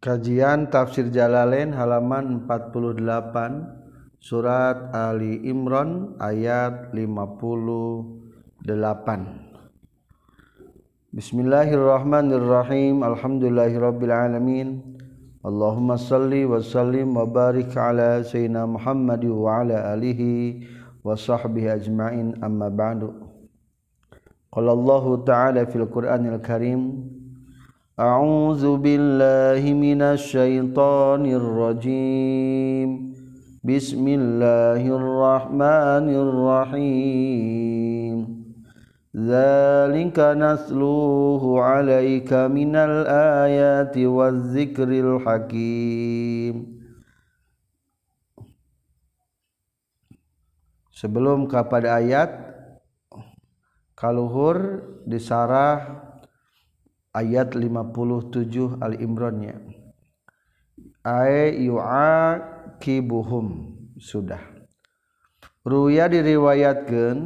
Kajian Tafsir Jalalain halaman 48 Surat Ali Imran ayat 58 Bismillahirrahmanirrahim. Alhamdulillahirabbil alamin Allahumma salli wa sallim wa barik ala sayyidina Muhammad wa ala alihi wa sahbihi ajma'in. Amma ba'du. Qala Allah ta'ala fil Qur'anil Karim أعوذ بالله من الشيطان الرجيم بسم الله الرحمن الرحيم ذلك نتلوه عليك من الآيات والذكر الحكيم Sebelum kepada ayat kaluhur disarah ayat 57 Al Imrannya ay yu'aqibuhum. Sudah. Ruya diriwayatkan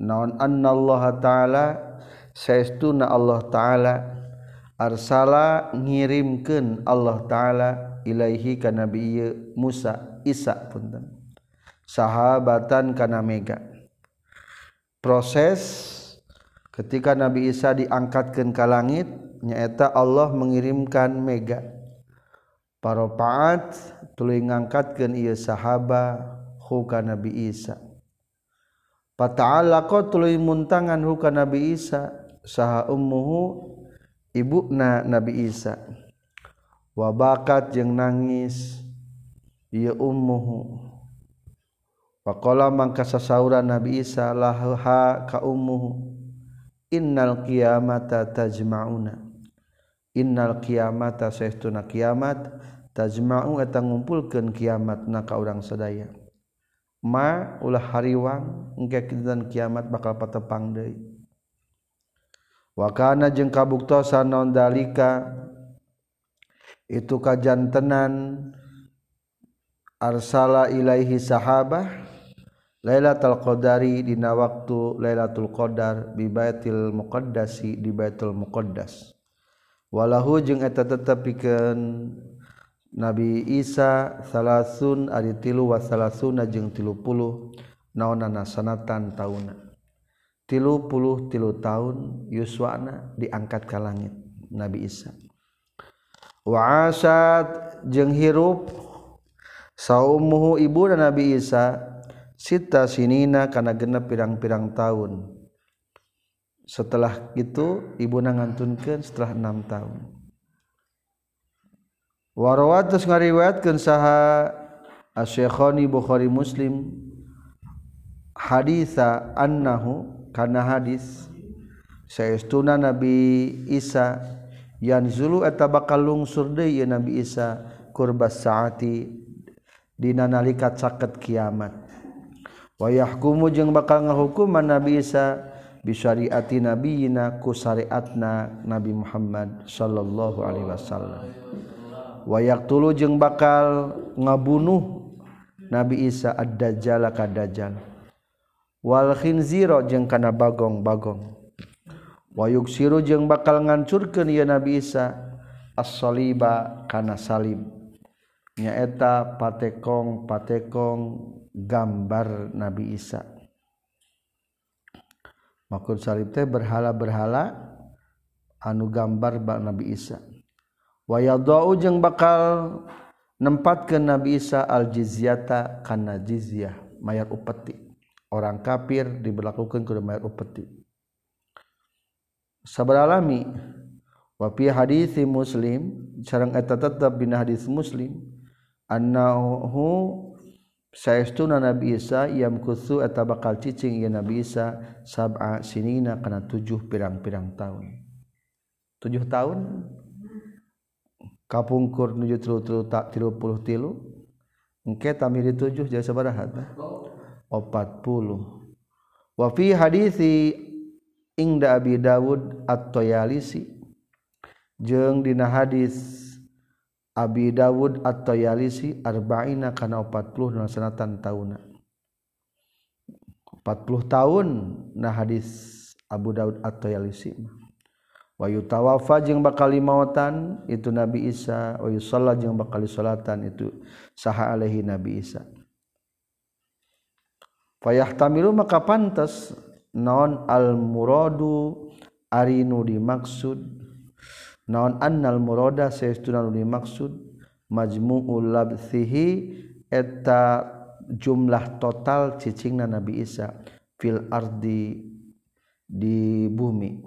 naon annallaha ta'ala saestuna Allah ta'ala arsala ngirimkeun Allah ta'ala ilaihi ka nabi Musa Isa punten. Sahabatan kana mega. Proses ketika Nabi Isa diangkatkan ke langit nyaeta Allah mengirimkan mega. Para paat tuluy ngangkatkeun ieu sahaba huka Nabi Isa. Pata'alaqa tuluy muntangan huka Nabi Isa. Saha ummuhu ibuna Nabi Isa. Wabakat jeung nangis ieu ummuhu. Waqala mangka sasauran Nabi Isa laha ka ummuhu Innal kiamata tajma'una. Innal kiamata saestuna kiamat tajma'u eta ngumpulkeun kiamat na ka urang sadaya. Ma ulah hariwang engke kinten kiamat bakal patepang deui. Wa kana jeung kabuktosan naon dalika? Itu kajantenan arsala ilaihi sahabah Lailatul Qadari dina waktu Lailatul Qadar bi Baitil Muqaddasi di Baitul Muqaddas. Walahu jeung eta tetep pikeun Nabi Isa salasun ari tilu wa salasuna jeung 30 naonana sanatan tauna. Tilu puluh tilu tahun Yuswana diangkat ke langit Nabi Isa. Wa asad jeung hirup saumuhu ibu dan Nabi Isa sita sinina karena genep pirang-pirang tahun. Setelah itu ibu nganunkan setelah enam tahun. Warawat terus ngariwayatkan saha asyekhoni bukhari muslim haditha annahu karena hadis saestuna nabi isa yan zulu eta bakal lungsur deui nabi isa kurbas saati dina nalika caket kiamat. wayah kumu jeung bakal ngahukuman Nabi Isa bisyariati nabiyina ku syariatna Nabi Muhammad sallallahu alaihi wasallam. Wayak tulu jeung bakal ngabunuh Nabi Isa ad-dajjal ka dajjal. Wal khinzira jeung kana bagong-bagong. Wayuk siru jeung bakal ngancurkeun ieu Nabi Isa as-saliba kana salib nyaeta patekong patekong gambar Nabi Isa. Maksud salib teh berhala-berhala anu gambar bak Nabi Isa. Wa yadau jeung bakal nempatkeun Nabi Isa al jizyata kana jizyah mayar upeti. Orang kafir diberlakukan kudu mayar upeti. Sabaralami wa fi hadis muslim sareng eta tetep dina hadis muslim annahu saestuna Nabi Isa yam kusu eta bakal cicing ieu Nabi Isa sab'a sinina kana tujuh pirang-pirang tahun. Tujuh tahun? Kapungkur nuju tilu tilu tak tilu. Puluh tilu engke tamiri tujuh jadi sabaraha opat puluh. Wa fi hadisi ingda Abi Dawud at-Toyalisi jeung dina hadis Abi Dawud at-Tayalisi arba'ina kana 40 dina sanatan tauna. 40 tahun nah hadis Abu Dawud at-Tayalisi wa yutawafa jeung bakal mautan itu Nabi Isa. Wa yusalla jeung bakal salatan itu saha alaihi Nabi Isa. Fayahtamilu maka pantas non al muradu arinu dimaksud naon annal muroda saestuna nu dimaksud majmu'ul labthihi eta jumlah total cicingna Nabi Isa fil ardi di bumi.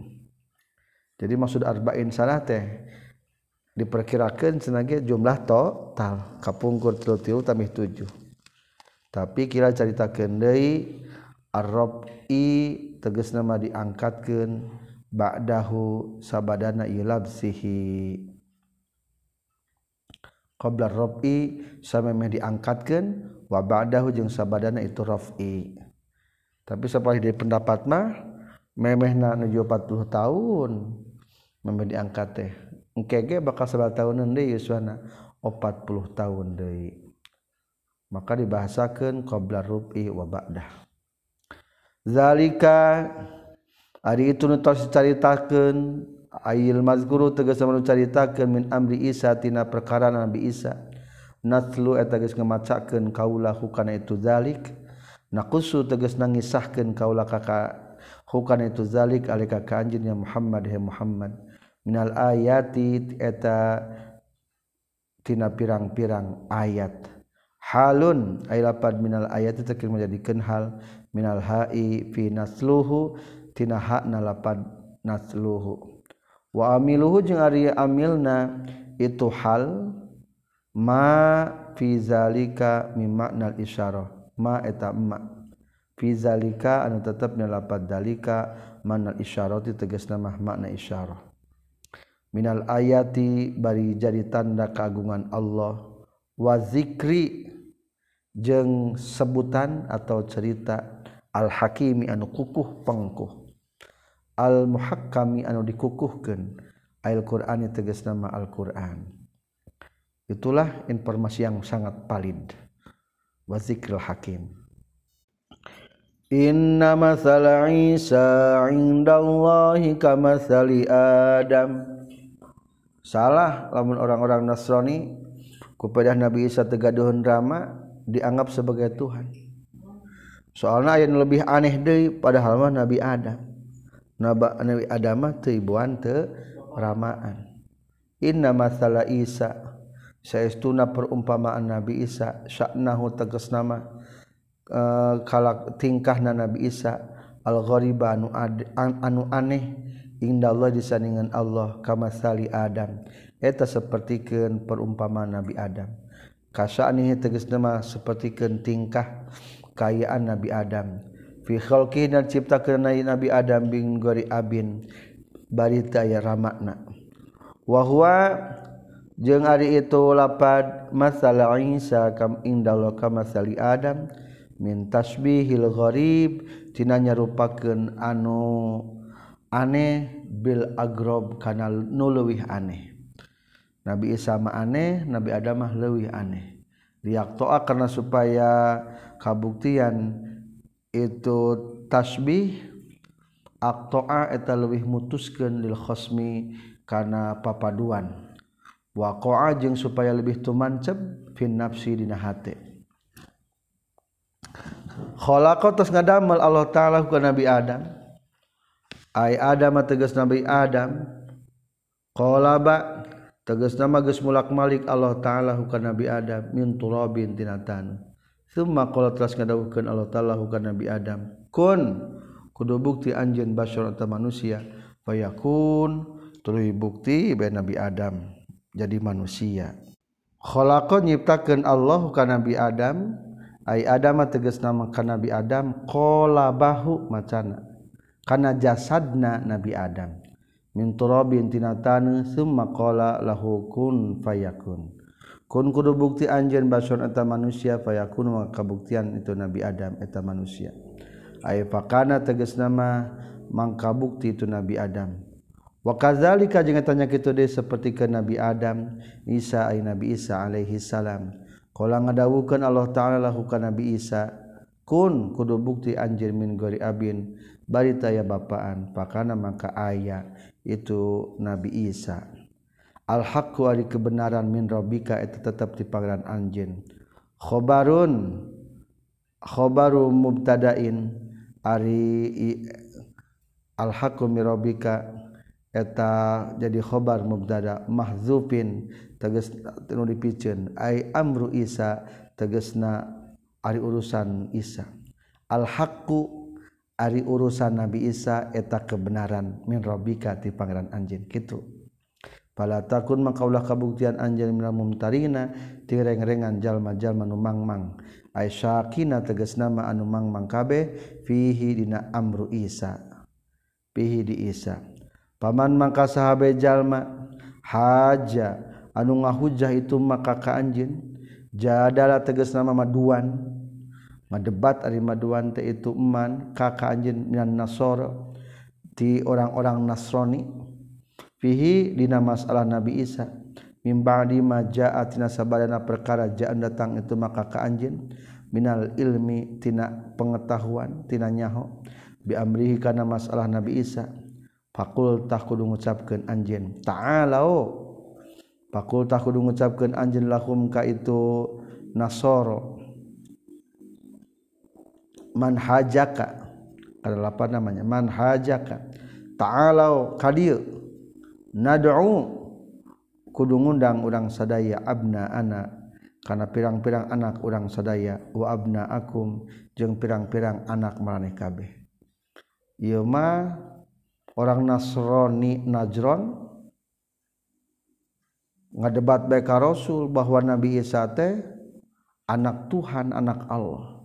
Jadi maksud arba'in sanah teh diperkirakan senage jumlah total. Kapungkur tilu tilu tamih tujuh. Tapi kira cerita kendai arrobi tegas nama diangkatkan ba'dahu sabadana ilabsihi qabla rafi samemeh diangkatkeun wa ba'dahu jeung sabadana itu rafi. Tapi sapalih dari pendapat mah memehna nuju 40 tahun memeh diangkat teh. Engke ge bakal sabada tahunan deui yuswana. Oh 40 tahun deui. Maka dibahasakeun qabla rafi wa ba'dah. Zalika Ari itu nutos dicaritakeun ayil mazguru tegas anu caritakeun min amri Isa tina perkara Nabi Isa. Natlu eta geus ngamacakeun kaula hukana itu zalik. Naqusu tegas nangisahkan kaulah kakak hukana itu zalik alika ka Muhammad he Muhammad. Minal ayati eta tina pirang-pirang ayat. Halun ay lapad minal ayat itu menjadikan hal minal ha'i fi nasluhu tina hak nalapad nasluhu. Wa amiluhu jeung ari amilna itu hal ma fi zalika min makna isyarah. Ma eta ma. Fi zalika anu tetep nalapad dalika makna isyarah tegasna mah makna isyarah. Minal ayati bari jadi tanda keagungan Allah. Wa zikri jeung sebutan atau cerita al-hakimi anu kukuh pengkuh. Al muhakkami anu dikukuhkan al Qur'ani tegas nama Al Qur'an itulah informasi yang sangat valid. Wa zikril hakim. Inna masalah Isa indallahi kamasali Adam. Salah lamun orang-orang Nasrani kepada Nabi Isa tegaduhan drama dianggap sebagai Tuhan. Soalnya yang lebih aneh deh padahal mah Nabi Adam. nabawi teu ibuan teu ramaan. Inna masalah Isa saestuna perumpamaan Nabi Isa sya'nahu tegas nama uh, kalak tingkah na Nabi Isa al-ghariba anu, anu aneh indah Allah disandingan Allah kamasali Adam. Eta sepertikeun perumpamaan Nabi Adam. Kasanihi tegas nama sepertikeun tingkah kayaan Nabi Adam. fiholki dan cipta kerana Nabi Adam bin Gori Abin. Barita ya ramakna. Wahwa jeung ari itu lapad masalah Isa kam indallah kama sali Adam min tasbihil gharib tina nyarupakeun anu aneh bil agrob kana nu leuwih aneh. Nabi Isa mah aneh Nabi Adam mah leuwih aneh. Riak toa karena supaya kabuktian itu tasbih aktoa eta lebih mutuskan lilkhosmi karena papaduan. Wakoa jeung supaya lebih tumancep fin nafsi dina hati terus ngadamel Allah ta'ala ke Nabi Adam. Ay Adam tegas Nabi Adam. Qolaba tegas nama geus mulak malik Allah ta'ala ke Nabi Adam min turabin tinatan Suma kalau telah ngadawuhkan Allah Ta'ala hukan Nabi Adam. Kun kudu bukti anjen basyar atau manusia. Fayakun tuluy bukti bayi Nabi Adam jadi manusia. Kholakon nyiptakan Allah hukan Nabi Adam. Ay Adam tegas nama kan Nabi Adam. Kola bahu macana. Karena jasadna Nabi Adam. Min turabin tina tanah. Suma kola lahukun fayakun. kun kudu bukti anjeun bason eta manusia fayakun maka kabuktian itu Nabi Adam eta manusia. Ay fakana tegas nama mangka bukti itu Nabi Adam. Wa kadzalika jeung tanya kitu deui saperti ke Nabi Adam Isa ay Nabi Isa alaihi salam. Qala ngadawukeun Allah taala lahu ka Nabi Isa kun kudu bukti anjeun min gori abin bari taya bapaan fakana maka aya itu Nabi Isa. al-haqqu ari kebenaran min rabbika eta tetep di pangeran anjeun khobarun khobaru mubtadain ari al-haqqu min rabbika eta jadi khobar mubtada mahzufin tegas nu dipiceun ai amru isa tegasna ari urusan isa. Al-haqqu ari urusan nabi isa eta kebenaran min rabbika ti pangeran anjeun kitu pala takun makaulah kabuktian anjeun minal mumtarina tireng-rengan jalma-jalma nu mangmang. Aisyakina tegasna ma anu mangmang kabeh fihi dina amru isa. Fihi di isa. Paman mangka sahabe jalma haja. Anu ngahujah itu maka ka anjeun jadala tegasna ma maduan. Madebat ari maduan teh itu eman ka ka anjeun minan nasoro. Ti orang-orang nasrani fihi dina masalah Nabi Isa. Mimba di maja tina sabadana perkara jaan datang itu maka ka anjin. Minal ilmi tina pengetahuan tina nyaho. Bi amrihi kana masalah Nabi Isa. Fakul tah kudu ngucapkeun anjeun ta'ala fakul tah kudu ngucapkeun lahum ka itu nasoro. Manhajaka adalah apa namanya. Manhajaka ta'alau. Kadir nadu kudu ngundang urang sadaya abna ana karena pirang-pirang anak urang sadaya wa abna akum jeung pirang-pirang anak maraneh kabeh ieu mah orang Nasrani Najron ngadebat bae ka Rasul bahwa Nabi Isa teh anak Tuhan, anak Allah.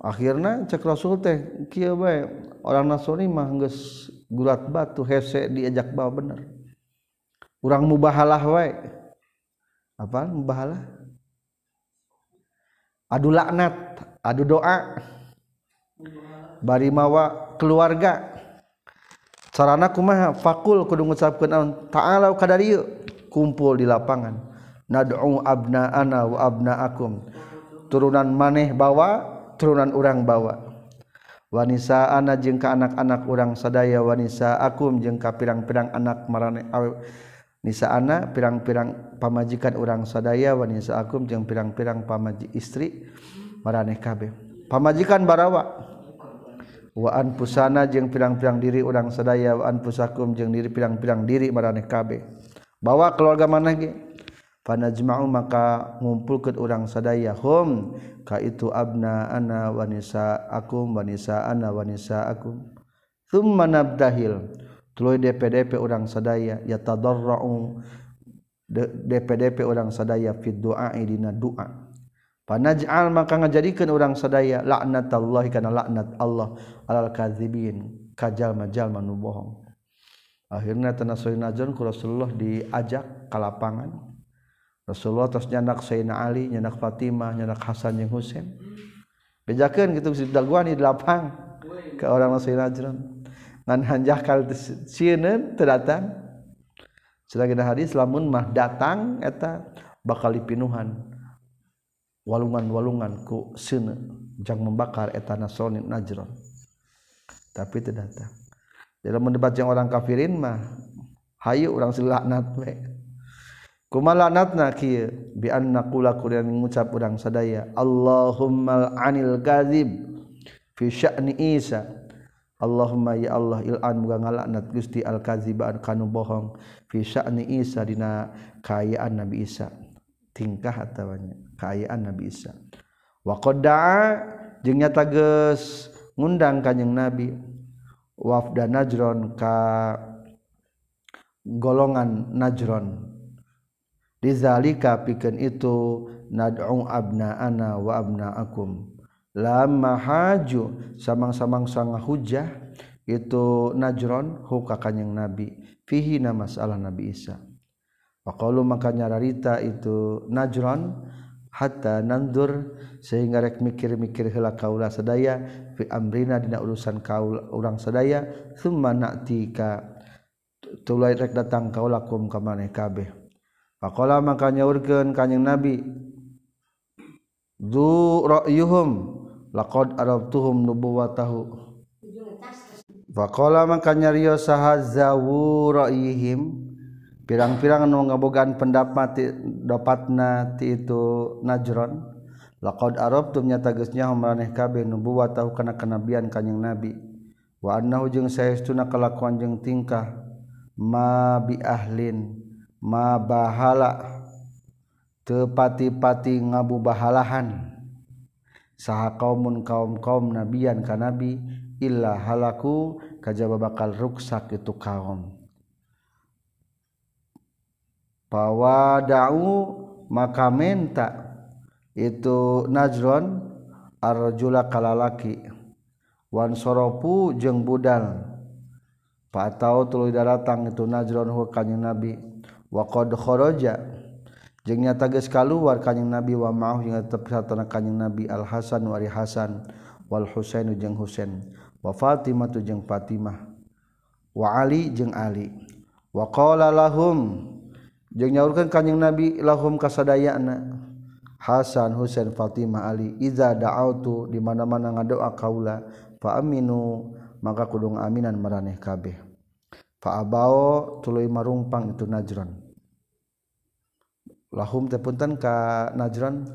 akhirnya cek Rasul teh kia bae orang Nasrani mah geus gulat batu hese diajak bawa bener. Urang mubahalah wae. Apa mubahalah? Adu laknat adu doa. Bari mawa keluarga. Carana kumaha? Fakul kudu ngucapkeun ta'ala kadarieu kumpul di lapangan. Nad'u abna'ana wa abna'akum. Turunan maneh bawa turunan urang bawa. Wanita ana jeung ka anak-anak urang sadaya wanita akum jeung ka pirang-pirang anak marane nisa ana pirang-pirang pamajikan urang sadaya wanita akum jeung pirang-pirang pamaji istri marane kabeh. Pamajikan barawa. Waan pusana jeung pirang-pirang diri urang sadaya waan pusakum jeung diri pirang-pirang diri marane kabeh. Bawa keluarga mana ge? Panajma'u maka ngumpulkeun urang sadaya hum ka itu abna ana wanisa akum wanisa ana wanisa akum thumma nabdahil. Tuluy DPDP urang sadaya ya tadarra'u DPDP urang sadaya fi du'a dina doa panaj'al maka ngajadikeun urang sadaya laknatallahi kana laknat Allah. Alal kadzibin kajal majal manu bohong. Akhirnya tanah najun ku Rasulullah diajak ke lapangan Rasulullah atas nyanak Sayyidina Ali nyanak Fatimah nyanak Hasan yang Husain. Bejakan gitu si daguan di lapang ke orang Sayyidina Ajran ngan hanjah kal sieun terdatang sedangkan hadis lamun mah datang eta bakal dipinuhan. Walungan-walungan ku sene jang membakar eta Nasrani Najran. Tapi terdatang dalam mendebat yang orang kafirin mah hayu orang silaknat we. kumalanatna kieu bi anna qula kurian ngucap urang sadaya Allahumma anil gadzib fi sya'ni Isa. Allahumma ya Allah il'an muga ngalaknat Gusti al kadziba an kanu bohong fi sya'ni Isa dina kaayaan Nabi Isa. Tingkah atawanya kaayaan Nabi Isa. Wa qad da'a jeung nyata geus ngundang kanjing Nabi. Wafda Najron ka golongan Najron. Dizalika pikeun itu nad'u abna'ana wa abna'akum. Lama haju samang-samang sanga hujah itu najron huka kanyang nabi. Fihi na masalah nabi Isa. Waqalu maka nyararita itu najron hatta nandur sehingga rek mikir-mikir heula kaula sadaya fi amrina dina urusan kaul urang sadaya thumma na'tika tulai rek datang kaulakum ka maneh kabeh Pakola maka nyaurkeun kanjing Nabi. Du ra'yuhum laqad arabtuhum nubuwatahu. Pakola maka nyariyo sahazawu ra'yihim pirang-pirang anu ngabogaan pendapat dapatna ti itu Najron. Laqad arabtum nyata geus nyaho maraneh kabeh nubuwatahu kana kenabian kanjing Nabi. Wa annahu jeung saestuna kalakuan jeung tingkah ma bi ahlin mabahala tepati-pati ngabu bahalahan saha kaumun kaum kaum nabian ka nabi illa halaku kajaba bakal ruksak itu kaum. Pawada'u maka menta itu najron arjula kalalaki. Wan soropu jeng budal. Patau tuluy datang itu najron hu kanjeng nabi. waqad kharaja. Jeung nyata geus kaluar kanjing Nabi wa ma'ahu jeung tetep satana kanjing Nabi Al Hasan wa Ari Hasan wal Husain jeung Husain wa Fatimah jeung Fatimah wa Ali jeung Ali. Wa qala lahum jeung nyaurkeun kanjing Nabi lahum kasadayana Hasan Husain Fatimah Ali iza da'autu di mana-mana ngadoa kaula fa aminu maka kudung aminan maraneh kabeh. Fa abao tuluy marumpang itu najran. Lahum teh punten ka najran.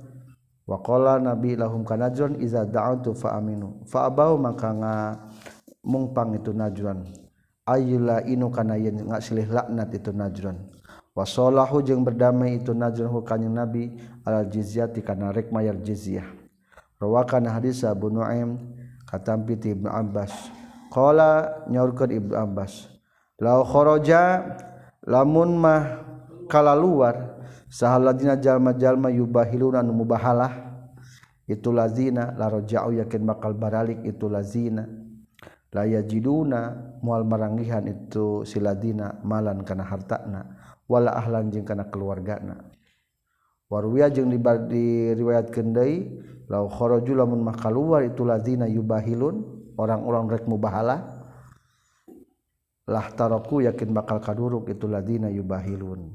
Waqa nabi lahum kanajron iza da'atu fa aminu. Fa abau maka nga mungpang itu najron ayula inu kana yen ngasilih laknat itu najron wasallahu jeung berdamai itu najron hu kanjing nabi al jizyati kana rek mayar jizyah. Rawakan hadis Abu Nuaim katampi Ibnu Abbas. Qala nyaurkeun Ibnu Abbas lakhoroja lamun mah kala luar sah lazina jalma-jalma nu mubahalah itu lazina la rajau yakin bakal baralik itu lazina. La yajiduna mual marangihan itu siladina malan kana hartana wala ahlan jeung kana keluargana. Warwiya jeung diriwayat deui lau kharaju lamun mah kaluar itu lazina yubahilun orang-orang rek mubahalah. lah taroku yakin bakal kaduruk itu ladina yubahilun.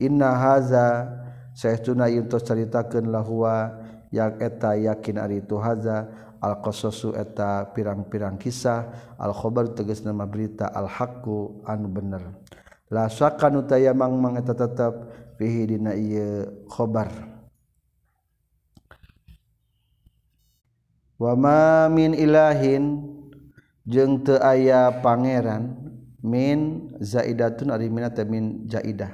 Inna haza saytuna yuntos ceritakeun lahua yang eta yakin ari itu haza al qasasu eta pirang-pirang kisah al khabar tegas nama berita al haqqu anu bener. La sakanu tayamang mang eta tetep fihi dina ieu khabar. Wa ma min ilahin jeng te aya pangeran min zaidatun ari minat min jaidah.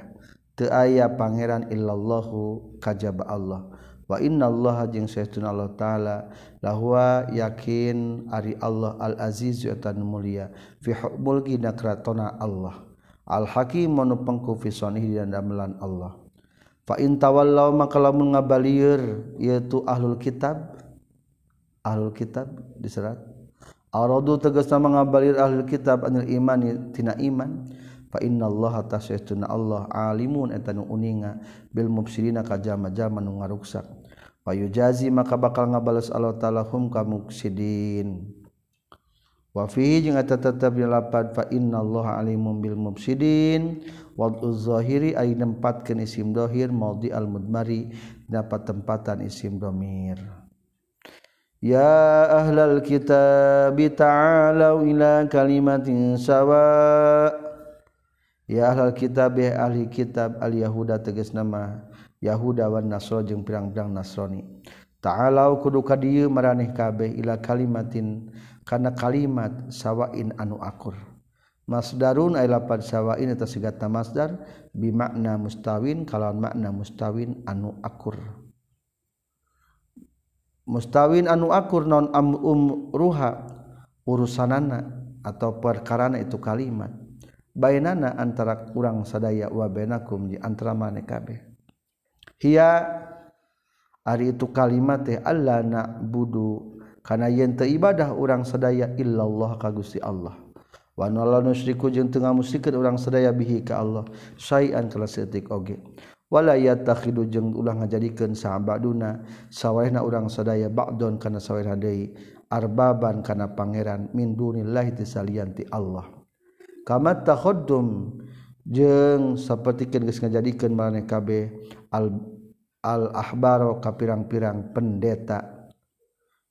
Te aya pangeran illallahu kajab Allah. Wa allah jeng saytun Allah taala lahwa yakin ari Allah al aziz yatan mulia. Fi mulki nakratona Allah. Al hakim manu pengku fi sonih dan damelan Allah. Fa in tawallaw maka lamun ngabalieur yaitu ahlul kitab ahlul kitab diserat. Aradu tegasna mengabalir ahli kitab anil imani tina iman. Fa inna Allah tasaytuna Allah alimun eta nu uninga bil mufsirina ka jama-jama nu ngaruksak. Payujazi maka bakal ngabales Allah taala hum ka mufsidin wa fihi jeung eta tetep di fa inna Allah alimun bil mufsidin wad'uz zahiri ari nempatkeun isim dhohir maudi al mudmari dapat tempatan isim dhamir Ya ahlal الكتاب تعالوا ila kalimatin sawa Ya ahlal kitab ya ahli kitab al Yahuda tegas nama Yahuda wan Nasra jeung pirang-pirang Nasrani. Ta'alau kudu ka dieu maraneh kabeh ila kalimatin kana kalimat sawain anu akur. Masdarun ay lapad sawain eta sigatna masdar bi makna mustawin kalawan makna mustawin anu akur. mustawin anu akur non am um ruha urusanana atau perkarana itu kalimat. Bainana antara kurang sadaya wa bainakum di antara mane kabeh. Hiya ari itu kalimat teh Allah na'budu. Kana yen teu ibadah urang sadaya illallah ka Gusti Allah. Wa la nusyriku jeung teu ngamusikeun urang sadaya bihi ka Allah. Syai'an kalasetik oge. wala yatakhidu jeung ulah ngajadikeun sahabaduna sawaehna urang sadaya ba'don kana sawaehna deui arbaban kana pangeran min dunillahi tisalianti Allah. Kama takhaddum jeung sapertikeun geus ngajadikeun maneh kabeh al al ahbaro ka pirang-pirang pendeta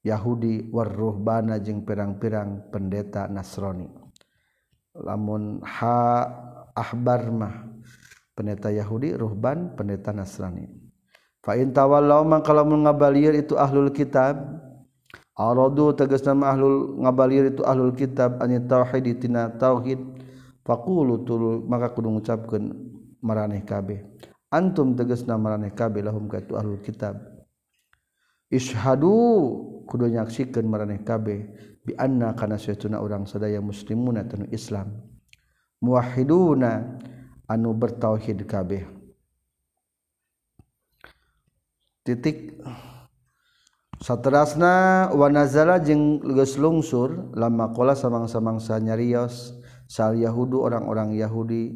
Yahudi war ruhbana jeung pirang-pirang pendeta Nasrani. Lamun ha ahbar mah pendeta Yahudi ruhban pendeta Nasrani. Fa in tawallaw kalau mengabalir itu ahlul kitab aradu tegas nama ahlul ngabalir itu ahlul kitab an tauhid tina tauhid faqulu tul maka kudu ngucapkeun maraneh kabeh. Antum tegas nama maraneh kabeh lahum ka itu ahlul kitab. Ishadu kudu nyaksikeun maraneh kabeh bi anna kana saytuna urang sadaya muslimuna tanu islam. Muwahhiduna anu bertauhid kabeh. Titik. Saterasna wanazala jeung geus lungsur lama kola samang-samangsa nyarios sal yahudu orang-orang Yahudi.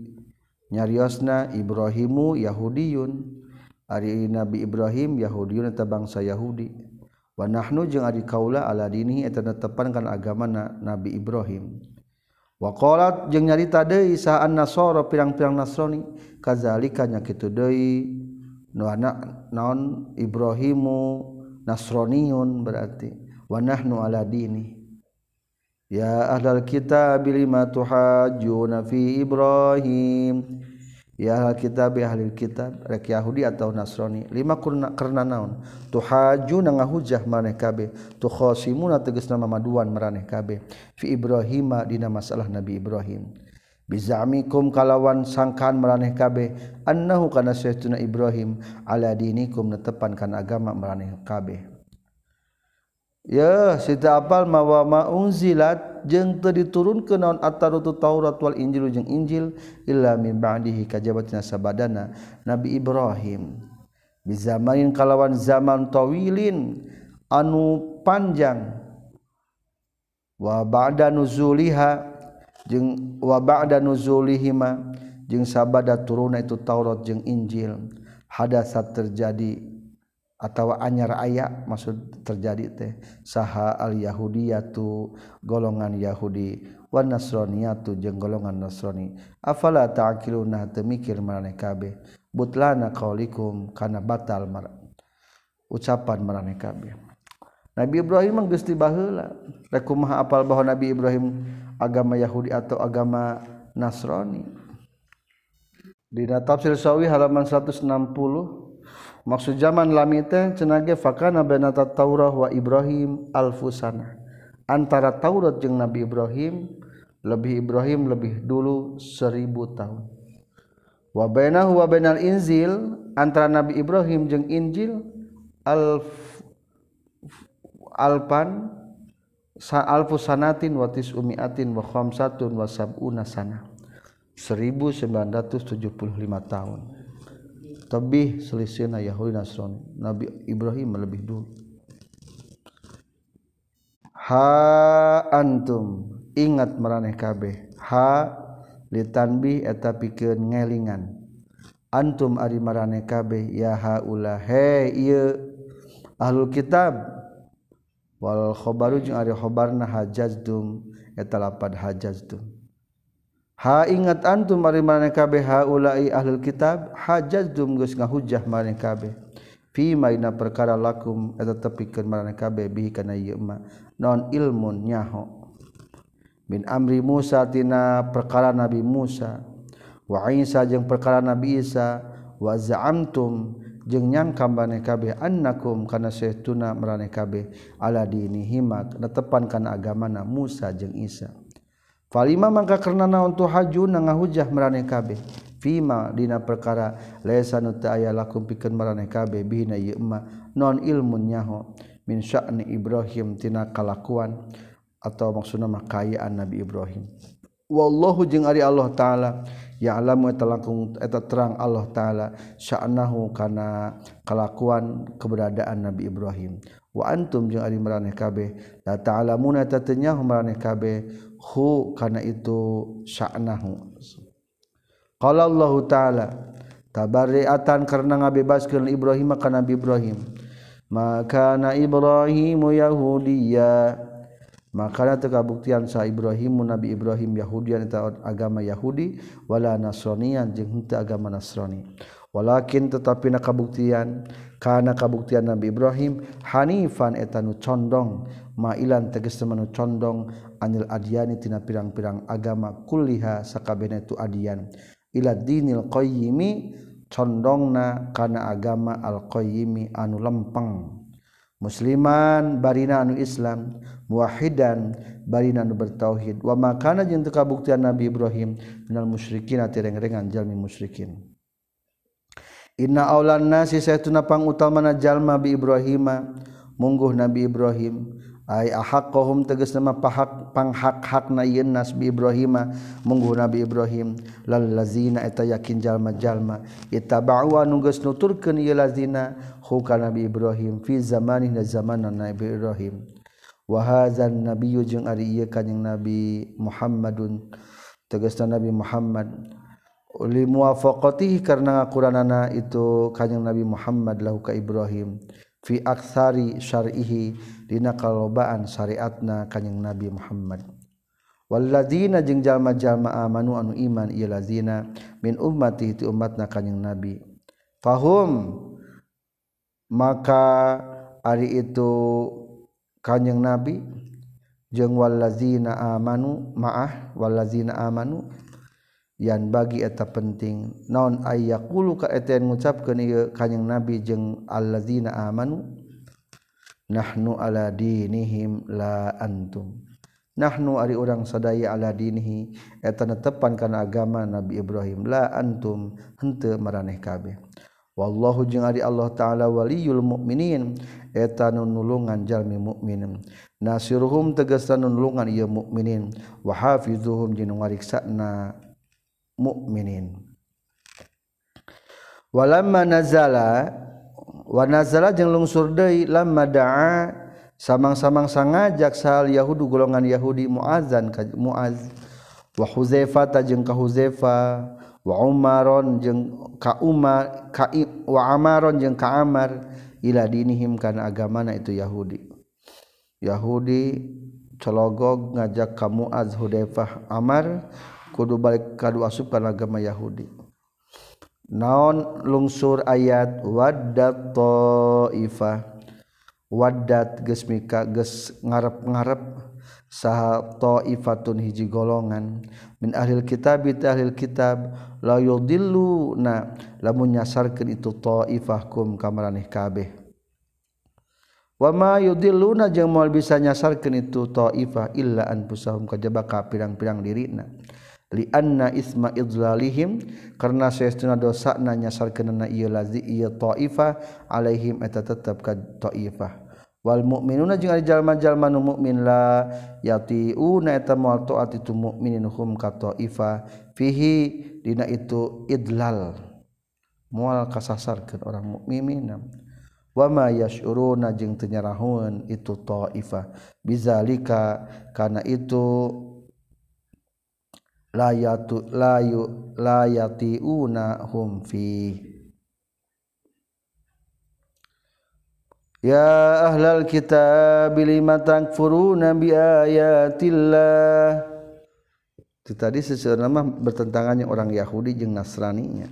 Nyariosna Ibrahimu Yahudiyun. Ari Nabi Ibrahim Yahudiyun eta bangsa Yahudi. Wa nahnu jeung ari kaula ala dinihi eta netepan kana agama na, Nabi Ibrahim. wakolat jeung nyarita deui saan nasoro pirang-pirang nasrani kazalikanya kitu Dei nuana naon Ibrahimu nasroniun berarti. Wanahnu ala dini. Ya ahlal kitab lima tuhajuna fi Ibrahim? ya kitab ahli kitab rek Yahudi atau Nasrani lima kurna karena naon? Tu haju na ngahujah maneh kabeh. Tu khasimuna tegasna mamaduan maraneh kabeh. Fi Ibrahima dina masalah Nabi Ibrahim. Bizamikum kalawan sangkaan maraneh kabeh. Annahu kana sayyiduna Ibrahim. Ala dinikum netepan kana agama maraneh kabeh. ya sita apal mawa maunzilat jeung teu diturunkeun naon at-taurut Taurat wal Injil jeung Injil illa min ba'dihi kajabatina sabadana. Nabi Ibrahim bi zamanin kalawan zaman tawilin anu panjang. Wa ba'da nuzuliha jeung wa ba'da nuzulihima jeung sabada turuna itu Taurat jeung Injil. Hadasat terjadi atau anyar aya maksud terjadi teh. Saha al yahudiyatu golongan Yahudi. Wan nasraniyatu jeung golongan Nasrani afala ta'qiluna temikir maraneh kabeh. Butlana qaulikum kana batal mar ucapan maraneh kabeh. Nabi Ibrahim geus baheula rek kumaha apal bahwa Nabi Ibrahim agama Yahudi atau agama Nasrani di tafsir sawi halaman 160 maksud zaman lami teh cenage fakana benata Taurah wa Ibrahim alfusana. Antara Taurat jeung Nabi Ibrahim lebih Ibrahim lebih dulu seribu tahun. Wa bainahu wa bainal inzil antara Nabi Ibrahim jeung Injil alf alpan sa alfusanatin wa tis'umi'atin wa khamsatun wa sab'una sana. 1975 tahun. lebih selisihna Yahudi Nasrani. Nabi Ibrahim lebih dulu. Ha antum ingat meraneh kabeh. Ha litanbih eta pikeun ngelingan. Antum ari maraneh kabeh ya haula. He ieu ahlul kitab. Wal khabaru jeung ari khabarna hajazdum eta lapad hajazdum ha ingat antum mari mana kabe kabeh haula'i ahlul kitab hajadum gus ngahujah mana kabe. fi maina perkara lakum eta tepikeun mana kabe bi kana ieu ma non ilmun nyaho. Bin amri Musa tina perkara Nabi Musa. Wa Isa jeung perkara Nabi Isa. Wa za'amtum jeung nyangka maneh kabe annakum kana saytuna mana kabe ala dinihima netepan kana agamana Musa jeung Isa. Falima mangka karena naon tu haju na ngahujah maraneh kabeh. Fima dina perkara lesa nu teu aya lakum pikeun maraneh kabeh bihina ieu emma non ilmun nyaho min sya'ni Ibrahim tina kalakuan atau maksudna mah kaayaan Nabi Ibrahim. Wallahu jeung ari Allah taala ya'lamu eta langkung eta terang Allah taala sya'nahu kana kalakuan keberadaan Nabi Ibrahim. Wa antum jeung ari maraneh kabeh la ta'lamuna tatanyahu maraneh kabeh hu kana itu sya'nahu. Qala Allah taala tabarriatan karena ngabebaskeun Ibrahim ka Nabi Ibrahim. Maka na Ibrahim Yahudiya. Maka teu kabuktian sa Ibrahim Nabi Ibrahim Yahudian eta agama Yahudi wala Nasronian jeung henteu agama Nasrani. Walakin tetapi na kabuktian karena kabuktian Nabi Ibrahim Hanifan etanu condong mailan teges temanu condong anil adiani tina pirang-pirang agama kulliha sakabehna itu adian. Ila dinil qayyimi condongna kana agama al qayyimi anu lempeng. Musliman barina anu Islam. Muwahidan barina anu bertauhid. Wa makana jeung kabuktian Nabi Ibrahim minal musyrikin tireng-rengan jalmi musyrikin. Inna aulan nasi saya tunapang utal mana jalma bi Ibrahim mungguh Nabi Ibrahim ay ahaqahum tegas nama pahak panghak-hak na yen nasbi Ibrahima munggu Nabi Ibrahim. Lal lazina eta yakin jalma jalma ittaba'u anu geus nuturkeun ieu lazina hu ka Nabi Ibrahim. Fi zamanih na zamanan Nabi Ibrahim. Wa hadzan nabiyyu jeung ari ieu kanjing Nabi Muhammadun. Tegasna Nabi Muhammad. Li muwafaqatihi karena ngakuranana itu kanjing Nabi Muhammad lahu ka Ibrahim. Fi aktsari syar'ihi dina kalobaan syariatna kanyang Nabi Muhammad. Walladzina jeung jalma-jalma amanu anu iman ieu lazina min ummati ti umatna kanyang Nabi. Fahum maka ari itu kanyang Nabi. Jeung wallazina amanu ma'ah wallazina amanu yang bagi eta penting. Naon ayyaqulu ka eta ngucapkeun ieu kanjing nabi jeung alladzina amanu? nahnu ala dinihim la antum. Nahnu ari urang sadaya ala dinihi eta netepan kana agama Nabi Ibrahim. La antum henteu maraneh kabeh. Wallahu jeung ari Allah taala waliyul mukminin eta nu nulungan jalmi mukmin nasiruhum tegesa nulungan ieu mukminin wa hafizuhum jeung ngariksana mukminin walamma nazala Wanazala jeung lungsur deui lamma da'a samang-samang sangajak sal yahudu golongan Yahudi Muazan ka Muaz. Wa Huzaifah ta jeung ka Huzaifah wa Umaron jeung ka Umar ka wa Amaron jeung ka Amar. Ila dinihim kana agamana itu Yahudi. Yahudi cologog ngajak ka Muaz Hudaifah Amar kudu balik kadu asup kana agama Yahudi. Naon lungsur ayat waddat taifah waddat geus mika geus ngarep-ngarep saha taifatun hiji golongan. Min ahlil kitab it ahlil kitab la yudilluna lamun nyasarkeun itu taifah kum kamaraneh kabeh. Wa ma yudilluna jeung moal bisa nyasarkeun itu taifah illa anfusahum kajaba ka pirang-pirang dirina lianna isma idlalihim. Karena saestuna dosa na nyasarkeunna ieu lazi ieu taifah. Alaihim eta tetep ka taifah. Wal mukminuna jeung ari jalma-jalma nu mukmin la yatiuna eta moal taat itu mukminin hum ka taifah. Fihi dina itu idlal. Moal kasasarkeun orang mukmin wama yashuruna jeung teu nyaraheun itu taifah. Bizalika kana itu layatu layu layatiuna hum fi. Ya ahlal kitab lima takfuruna bi ayatillah. Itu tadi sesuatu nama bertentangannya orang Yahudi jeung Nasraninya.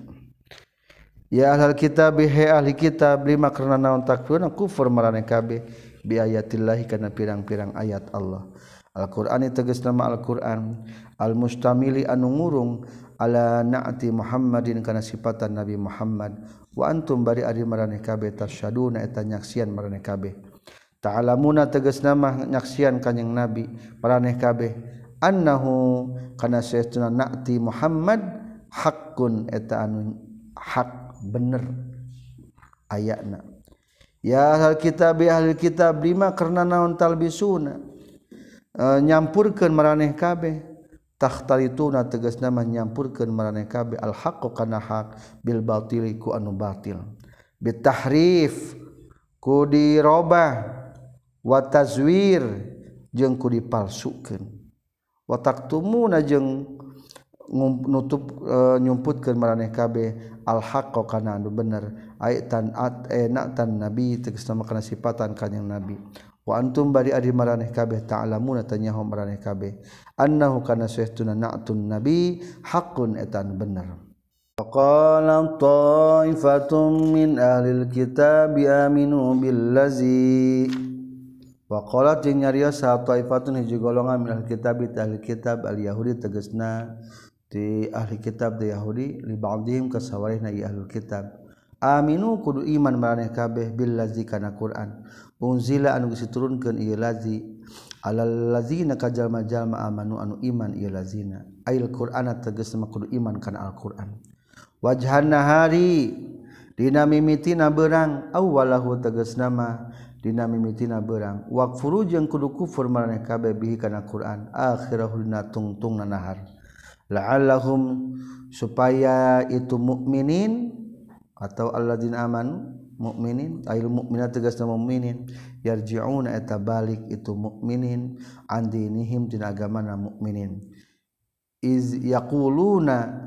Ya ahlal kitab he ahli kitab lima karena naon takfuruna kufur marane kabeh. Bi ayatillah kana pirang-pirang ayat Allah. Alquran teges nama Alquran almustamili anu ngurung ala naati Muhammadin kana sifatan Nabi Muhammad. Wa antum bari ari maraneh kabeh tasyaduna eta nyaksian maraneh kabeh ta'lamuna tegas nama nyaksian kanjing Nabi maraneh kabeh annahu kana saytuna naati Muhammad haqqun eta anu hak bener ayatna ya ahli kitab ahli kitab lima karena naon talbisuna? E, nyampurkeun maraneh kabeh tahtal itu na tegas nama nyampurkan marane kabe al haqqu kana hak bil batili ku anu batil. Bitahrif ku dirobah. Wa tazwir jeung ku dipalsukeun. Wa taktumuna jeung nutup e, nyumputkeun marane kabeh al haqqu kana anu bener. Ayatan at enak tan nabi tegas nama kana sifatan kanjing nabi. wa antum bari ari maraneh kabeh ta'lamuna tanyaho maraneh kabeh. Annahu kana sayyiduna na'tun nabi haqqun etan bener. فقال طائفة من أهل الكتاب آمنوا بالذي وقالت nyarios ta'ifatun hiji golongan min ahli kitab ahli kitab al yahudi tegasna di ahli kitab di yahudi li ba'dihim kasawarihna ahli kitab. aminu kudu iman maraneh kabeh bil ladzi kana Qur'an. Unzila anu geus diturunkeun ieu lazi. Alal lazina kajalma-jalma amanu anu iman ieu lazina. Ail qur'ana tegasna kudu iman kana al-Qur'an. Wajhan nahari dina mimitina beurang. Awwalahu tegas nama dina mimitina beurang. Waqfuru jeung kudu kufur maraneh kabeh bihi kana Qur'an. Akhirahul natungtungna nahar. La'allahum supaya itu mukminin atau alladzina amanu mukminin ail mukminat nama mukminin yarji'una eta balik itu mukminin andinihim dinihim dina agamana mukminin iz yaquluna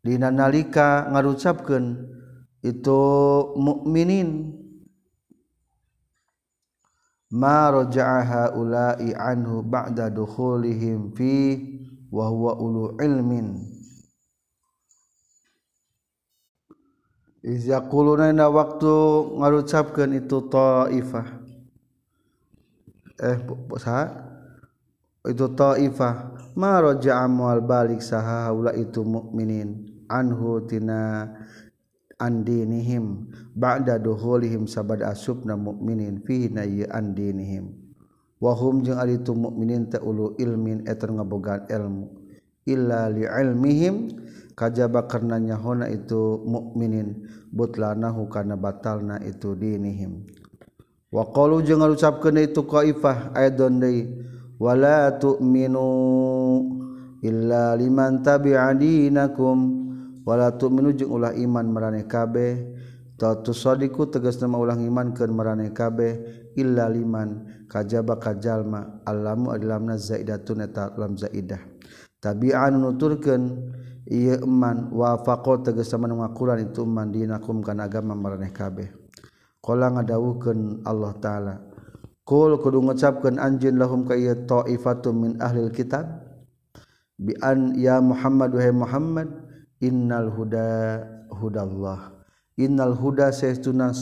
dina nalika ngarucapkeun itu mukminin ma raja'a ulai anhu ba'da dukhulihim fi wa huwa ulu ilmin. Iyakuluna waktu ngarucapkan itu ta'ifah. Eh saha? Itu ta'ifah. Ma raja'a mual balik saha haula itu mukminin anhu tina andinihim ba'da duhulihim sabad asubna mukminin fi na andinihim wahum jeung ari tu mukminin ta'ulu ilmin eta ngabogaan ilmu. Illa li ilmihim kajaba karena nyahona itu mukminin butlanahu kana batalna itu dinihim. Wa qalu jeung ngucapkeun itu qaifah aidon deui wala tu'minu illa liman tabi'a dinakum. Wala tu'minu jeung ulah iman maraneh kabeh. Tatu sadiku tegas nama ulang iman ke maraneh kabeh illa liman. Kajaba kajalma alamu adalamna zaidatun eta lam zaidah. Tabi'an nuturkeun Iya eman wafaqo tegesa menungakulan itu eman dinakum kana agama maraneh kabeh. Qala ngadawukeun Allah taala. Qul kudu ngucapkeun anjeun lahum ka iya ieu ta'ifatum min kitab bi an ya Muhammad wahai Muhammad innal huda hudallah. Innal huda saytuna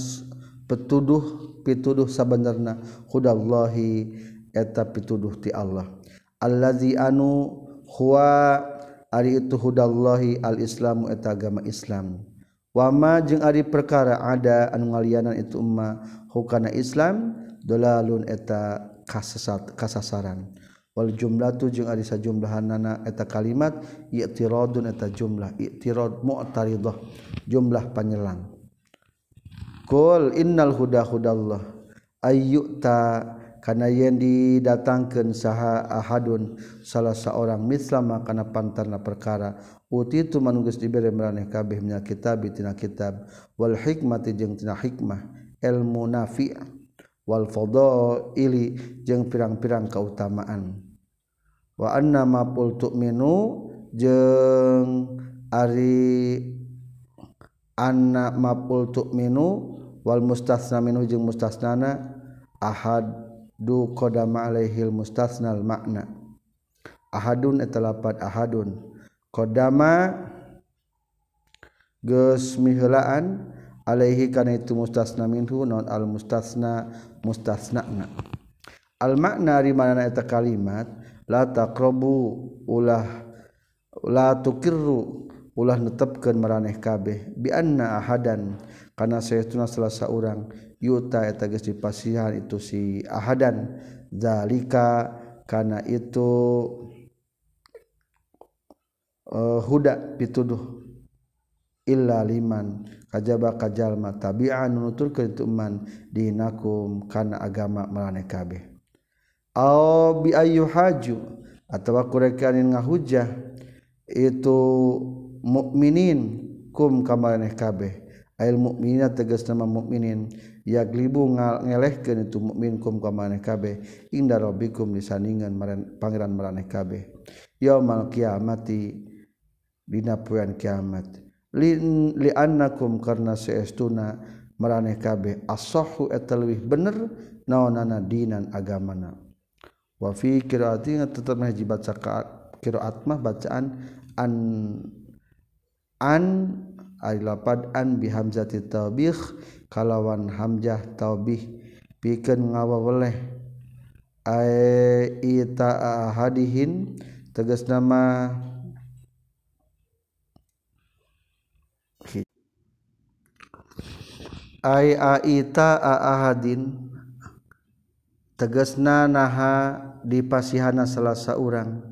petuduh pituduh sabenerna hudallahi eta pituduh ti Allah. Allazi anu huwa ari itu hudallahi al-islamu eta agama Islam. Wama jeung ari perkara ada anu ngalianan itu umma hukana Islam dolalun eta kasasat kasasaran. Wal jumlatu jeung ari sajumlahanna eta kalimat i'tiradun eta jumlah i'tirad mu'taridah jumlah panyelang. Qul innal huda hudallah ayyuta karena yang didatangkan saha ahadun salah seorang mitlama karena pantarna perkara. Uti itu manunggus diberi meraneh kabeh minal kitab itina kitab. Wal hikmati jeng tina hikmah. Ilmu nafi' wal fadaili jeng pirang-pirang kautamaan wa anna ma menu tu'minu jeung ari anna ma qul tu'minu wal mustasna jeng jeung mustasnana ahad du qadama alaihil mustasnal makna. Ahadun eta lapat ahadun. Qadama geus miheulaan alaihi kana itu mustasna minhu non al mustasna mustasna al makna ari mana eta kalimat la taqrabu ulah la tukirru ulah netepkeun maraneh kabeh bi anna ahadan kana saytuna salah saurang. yuta eta geus dipasihan itu si ahadan. Zalika kana itu uh, huda pituduh. Illa liman kajaba kajalma tabi'an nuturkeun tu man dinakum kana agama maraneh kabeh. Aw bi ayu haju atawa kurekanin ngahujah itu mukminin kum ka maraneh kabeh. Ail mukminina tegas nama mukminin yaglibu ngelehkeun itu mukminkum ka maneh kabeh. Inda rabbikum disandingan pangeran maraneh kabeh. Yaumal kiamati dina poean kiamat. Lin li annakum karna saestuna maraneh kabeh. Asahu etalwih bener naonana dinan agamana. Wa fi qiraati tetep haji baca qiraat mah bacaan an an ay lapad an bi hamzati tabikh kalawan hamjah taubih pikeun ngawaweleh. Ae ita ahadihin tegas nama ay aita ahadin tegasna naha dipasihana salah seorang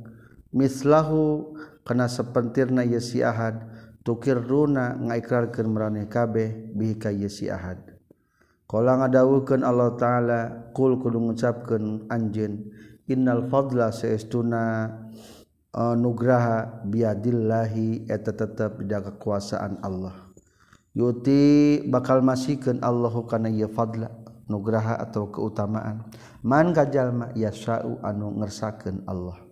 mislahu kena sepentirna ye si ahad tukir runa ngaikrarkan meraneh kabeh bika yesiad kolang adawukan Allah ta'ala kul kudu mengucapkan anjin innal fadla seestuna uh, nugraha biadillahi eta tetap tidak kekuasaan Allah. Yuti bakal masihkan Allahu kana ya fadla nugraha atau keutamaan. Man kajalma yasau anu ngersakeun Allah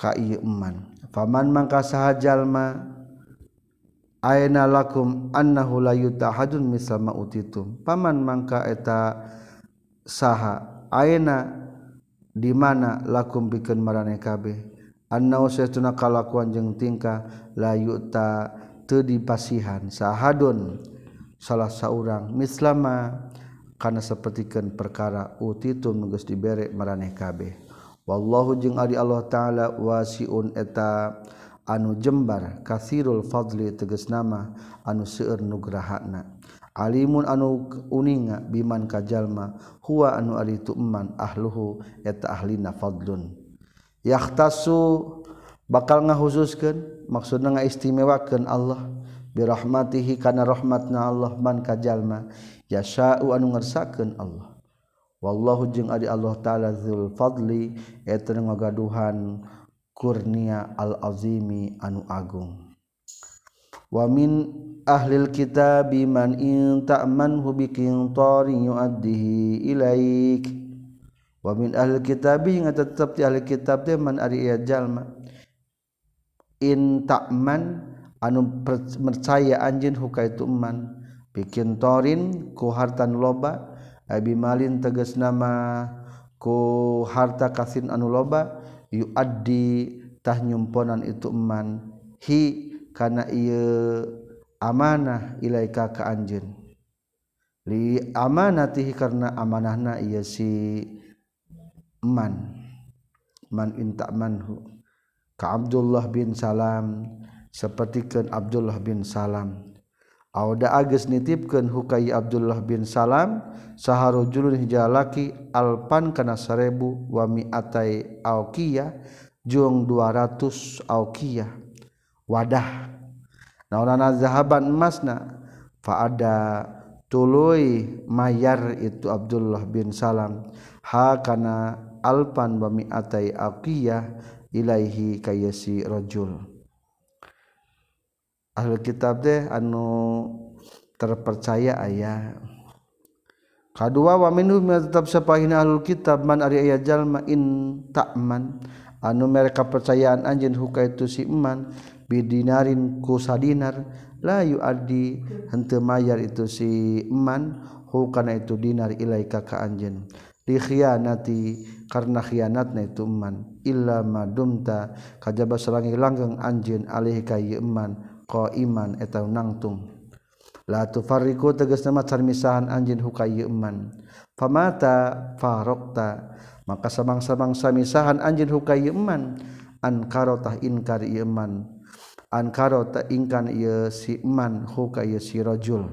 kaman faman mangka sahjallma aina lakum annahu la yutahadun misal ma utitum. Paman mangka eta saha aina di mana lakum bikin marane kabeh. Annau saytuna kalakuan jeung tingkah la yuta teu dipasihan sahadun salah saurang mislama kana sapertikeun perkara utitum geus dibere maraneh kabeh. wallahu jeung ari Allah taala wasiun eta anu jembar kasirul fadli tegas nama anu seueur nugrahana alimun anu uninga biman kajalma huwa anu ari tu tuman ahluhu eta ahlina fadlun. Yahtasu bakal ngahususkeun maksudna ngaistimewakeun Allah. Birahmatihi kana rahmatna Allah man kajalma yasha'u anu ngersakeun Allah. wallahu jeung ari Allah taala zul fadli eta ngagaduhan kurnia al azimi anu agung. Wa min ahlil kitabi man in ta'manhu biqintarin yu'addihi ilaik. Wa min ahlil kitabi yang tetap di ahli kitab teh man ari jalma. In ta'man anu percaya anjeun hukaitu man bikin torin ku hartan loba Abi Malin teges nama ku harta kasin anu loba yu aditah nyumponan itu eman. Hi kana ia amanah ilaika ka anjeun. Li amanatihi karena amanahna ia si man man inta manhu ka Abdullah bin Salam sepertikan Abdullah bin Salam. Auda agus nitipkan hukai Abdullah bin Salam saharujulun hijalaki alpan kana sarebu wa mi'atai auqiyah jung 200 auqiyah wadah. Naunana zahaban emasna? Fa ada tuluy mayar itu Abdullah bin Salam. Ha kana alpan wa mi'atai auqiyah ilaihi kayasi rajul ahli kitab deh anu terpercaya ayah kedua wa minhum tetap sepahin ahlul kitab man ari ayah jalma in ta'man. Anu mereka percayaan anjen huka itu si iman bidinarin ku sadinar. La yuadi hente mayar itu si iman hukana itu dinar ilai kakak anjeun. Li khianati karena khianatna itu iman illa madumta kajaba selangi langgeng anjen alih ka iman qaiman eta nangtung. La tufarriqu tegas nama carmisahan anjeun hukayeun man famata farokta. Maka samangsa-mangsa misahan anjeun hukayeun man an karotah inkar ieu man an karota ingkan ieu si man huka ieu si rajul.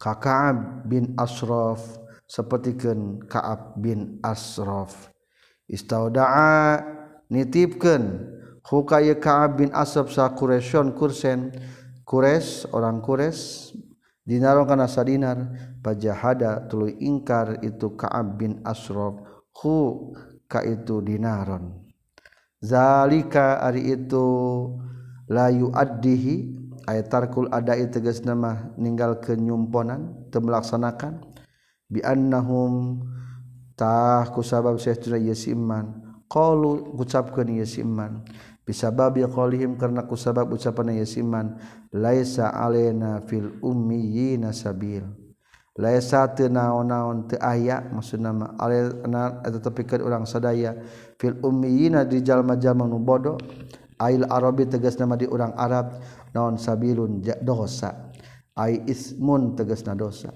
Kaka'ab bin Asraf sapertikeun Ka'ab bin Asraf istaudaa nitipkeun hukaya Ka'ab bin Asab sa Quraisyon Kursen. Kures orang Kures dinaron kana sadinar pajahada tuluy ingkar itu Ka'ab bin Asrob hu ka itu dinaron. Zalika ari itu layu addihi ayat tarkul adai tegas nama ninggal kenyumponan teu melaksanakan bi annahum tah kusabab sayyidina yasiman. Qalu ngucapkeun yasiman. bisababi qawlihim karena kusabab ucapan yasiman laisa alaina fil ummiyina sabil. Laisa teu naon-naon teu aya maksudna mah alaina eta tepikeun urang sadaya fil ummiyina di jalma-jalma nu bodoh. Ail arabi tegas nama di urang arab naon sabilun dosa. Ai ismun tegasna dosa.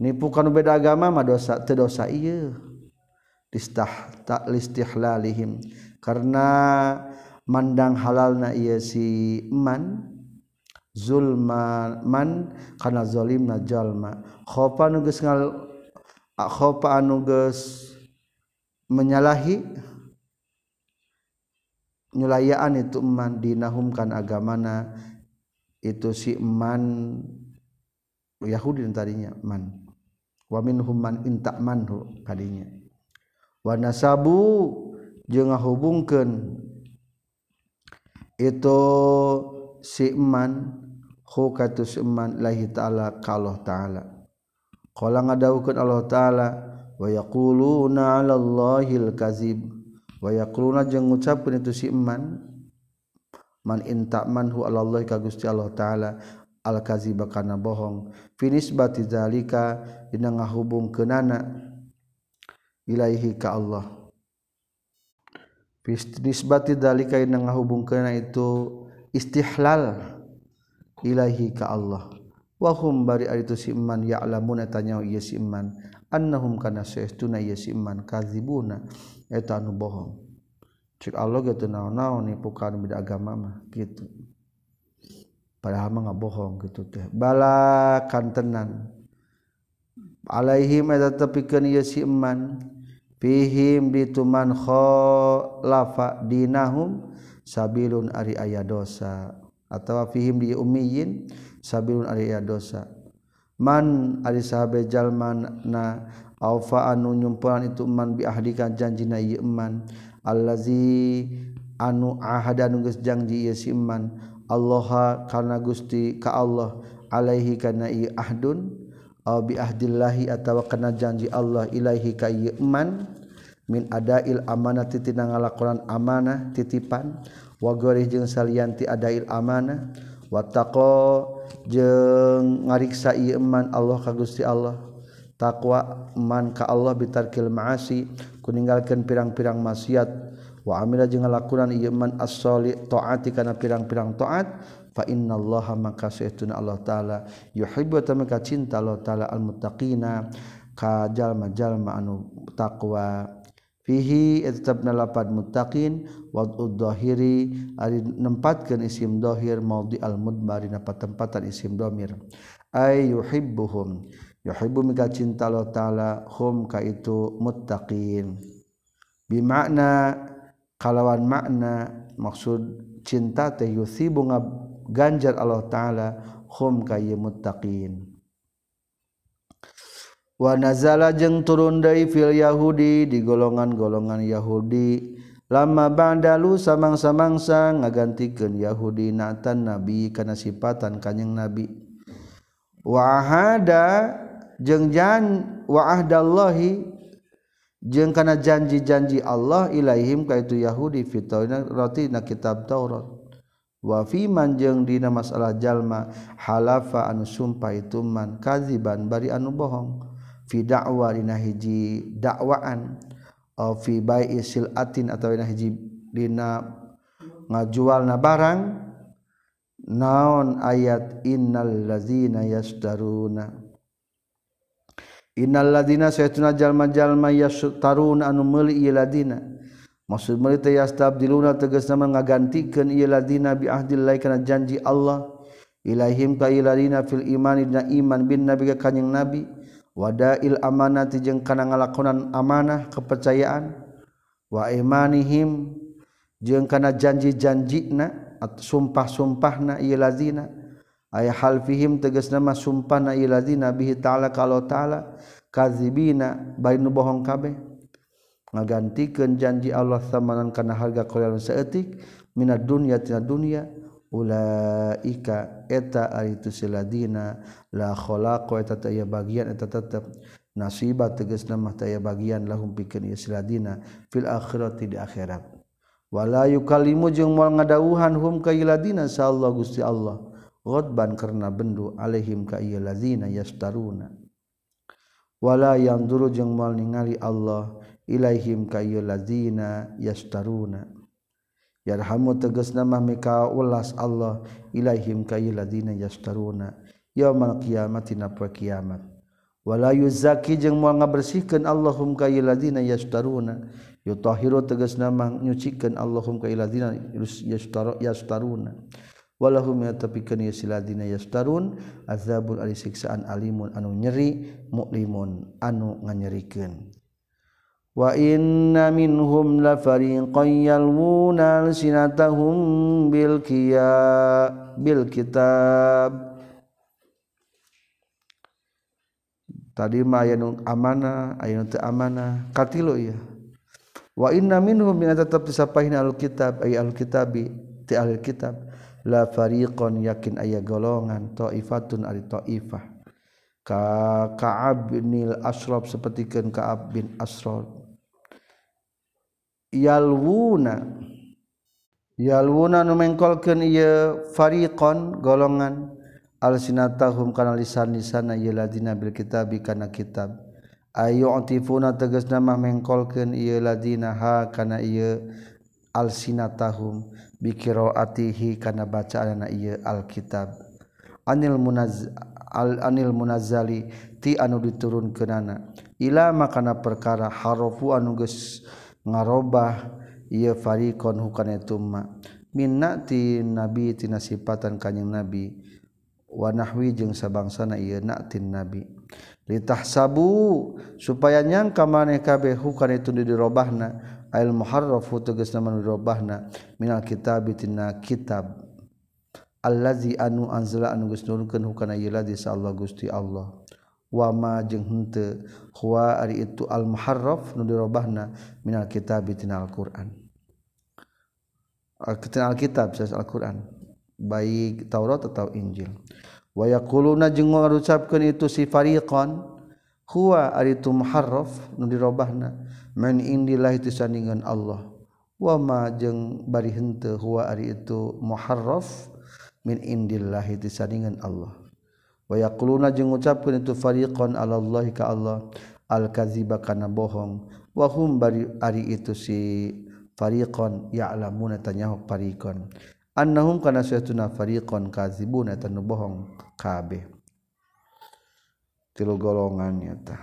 Nipu kana beda agama mah dosa teu dosa ieu. Listah tak listihlalihim karena mandang halal na ia siman Zulman kana zolim najallmakhopa nuges khopa anuges menyalahi nyulayaan itu iman dinahumkan agamana itu si iman Yahudi tadinya man. Wa minhum man inta'manhu kadinya wa nasabu jeung ngahubungkeun itu si man hu katu si man lahi ta'ala ka Allah ta'ala. Qala ngadawukeun Allah ta'ala wa yaquluna 'ala Allahil kazib wa yaquluna jeung ngucapkeun itu si man man intak manhu 'ala Allah ka Gusti Allah ta'ala al-kaziba kana bohong. Finisbati zalika dina ngahubungkeunana ilaihi ka Allah finisbati dzalika dina ngahubungkeunana itu istihlal ilaihi ka Allah. Wa hum bari ari si iman ya'lamun eta nyaho ieu si iman. Annahum kana saestuna ieu si iman kadzibuna. Eta anu bohong. Cik Allah gitu naon-naon nih bukan beda agama mah gitu. Padahal mah bohong gitu teh. Bala kantenan. Alaihim eta tepikeun ieu si iman fihim dituman khalafa dinahum sabilun ari aya dosa. Atau fihim di ummiyin sabilun ari aya dosa. Man ari sahabe jalman na aufa anu nyumpulan itu man bi ahdika janjina ieu man. Allazi anu ahada anu geus janji ieu si man. Allah karena Gusti ka Allah alaihi kana ieu ahdun. aw bi ahdillahi atawa kana janji Allah ilaihi ka iman. Min adail amanah titina ngalakonan amanah titipan. Wa gorih jeung salianti adail amanah. Wa taqo jeung ngariksa ieu iman Allah ka Gusti Allah. Taqwa man ka Allah bitarkil maasi kuninggalkeun pirang-pirang maksiat. Wa amila jeung ngalakonan ieu iman as-solih taati kana pirang-pirang taat. fa innallaha maka saytuna Allah taala yuhibbu tamaka cinta Allah taala al muttaqina ka jalma jalma anu taqwa. Fihi etabna lapad muttaqin wad'ud dhahiri ari nempatkeun isim dhahir maudhi al mudmari na patempatan isim dhamir ay yuhibbuhum yuhibbu mika cinta Allah taala hum ka itu muttaqin. Bimakna kalawan makna maksud cinta teh yusibu ngab ganjar Allah taala hum ka ieu muttaqin. Wa nazala jeung turun deui fil yahudi di golongan-golongan Yahudi. Lama bandalu samang-samangsa ngagantikeun Yahudi natan nabi kana sifatan kanjing nabi. Wa ahada jeung jan wa ahdallahi jeung kana janji-janji Allah ilaihim ka itu Yahudi fitona roti na kitab Taurat wafiman jeung dina masalah jalma halafa anu sumpah itu man kaziban bari anu bohong. Fi da'wa dina hiji dakwaan au fi bai'i sil'atin atau dina hiji dina ngajual na barang naon ayat innal ladzina yastaruna innal ladzina saytuna jalma-jalma yastaruna anu meuli ladina. maksud mereka yastab diluna tegasna mengagantikan ialah dina bi ahdillahi kana janji Allah. Ilaihim ka ilalina fil imani dina iman bin nabi ka kanjing nabi. Wadail amanati jeung kana ngalakonan amanah kepercayaan. Wa imanihim jeung kana janji-janjina at sumpah-sumpahna ieu lazina aya halfihim tegasna mah sumpahna ieu lazina bihi ta'ala kalau ta'ala kadzibina bari nu bohong kabeh. ngagantikan janji Allah samanan karena harga koran seetik minat dunia tina dunia ulaika eta aritu siladina la khalaqo eta taya bagian eta tetep nasiba tegasna mah taya bagian lahum pikeun ieu siladina fil akhirati di akhirat. Wala yukalimu jeung moal ngadawuhan hum ka iladina sallallahu Gusti Allah. Ghadban karena bendu alaihim ka ieu ladina yastaruna wala yang duru jeung moal ningali Allah ilaihim kayu lazina yastaruna yarhamu tegas nama mika ulas Allah ilaihim kayu lazina yastaruna yaumal qiyamati na poe kiamat. Wala yuzaki jeung moal ngabersihkeun Allahum kayu lazina yastaruna yutahhiru tegas nama nyucikeun Allahum kayu lazina yastaruna walahum yatapikeun si ladina yastarun azabul ari siksaan alimun anu nyeri muklimun anu nganyerikeun. وإن منهم لفريقا يلوون ألسنتهم بالكتاب tadi mah aya nu amanah aya nu teu amana, katilu ieu. Wa inna minhum yang tetap disapahin alkitab ay alkitabi ti alkitab la fariqon yakin aya golongan taifatun ari taifah. Ka ka'ab bin asrab sapertikeun ka'ab bin asrab yalwuna yalwuna nu mengkolkeun ieu fariqon golongan alsinatahum kana lisan-lisanna ieu ladina bil kitabi kana kitab. Ayu antifuna tegasna mah mengkolkeun ieu ladina ha kana ieu alsinatahum bi qiraatihi kana bacaanna ieu alkitab anil munaz al anil munazzali ti anu diturunkeunana ila makana perkara harofu anu geus ngarobah ia farikon hukana tuma minnati nabi tina sifatan kanjing nabi. Wa nahwi jeung sabangsana ieu natin nabi. Litahsabu supaya nyangka maneh kabeh hukana itu dirobahna. Al muharrafu tegasna manu dirobahna. Minal kitab tina kitab. Allazi anu anzala anu geus nurunkeun hukana ieu ladzi sa Allah Gusti Allah. Wama jeung henteu. Huwa ari itu al muharraf nu dirobahna minal kitab tina al-Qur'an. Tina al-kitab sas al-Qur'an. Baik Taurat atau Injil. Wa yaquluna jeung ngucapkeun itu si fariqan huwa ari itu muharraf nu dirobahna min indillahi tisandingan Allah. Wama jeung bari henteu huwa ari itu muharraf min indillahi tisandingan Allah wayakuluna jeung ngucapkeun itu fariqon alallahi ka Allah. Al-kadziba kana bohong. Wa hum bari ari itu si fariqon ya'lamuna tanyahok fariqon annahum kana sayatuna fariqon kadzibuna tanu bohong kabeh. Tilu golongan nyata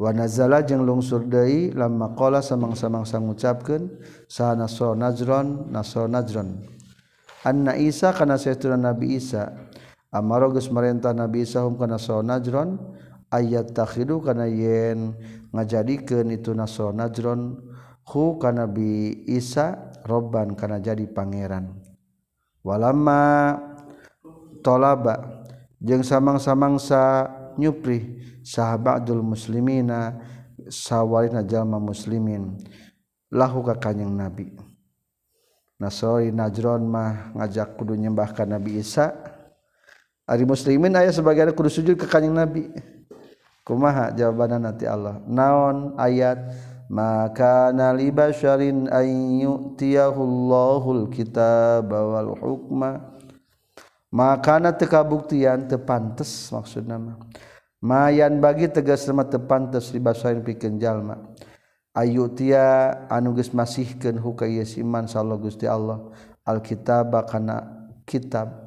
wa nazala jeung lungsur deui lamma qala samang-samangsa ngucapkeun sahana so najron naso najron. Anna isa kana sayatuna nabi isa. Amarogus merentah Nabi sahum kana najron ayat takhidu kana yen ngajadikeun itu naso najron hu kana bi Isa robban kana jadi pangeran. Walama tolaba jeung samang-samangsa nyupri sahabatul muslimina sawalina jalma muslimin lahu ka kanjing Nabi. Nasori Najron mah ngajak kudu nyembah ka Nabi Isa Ari muslimin ayah sebagian kudu sujud ke kanjeng Nabi. Kumaha jawabannya nanti Allah. Naon ayat? Maka nali basyarin ayyutiyahullahu alkitaba wal hukma. Makana teu kabuktian teu pantes maksudna mah. Mayan bagi tegas mah teu pantes dibasyarin pikeun jalma ayyutiya anu geus masihkeun hukaya siman sallallahu gusti Allah. Alkitaba kana kitab.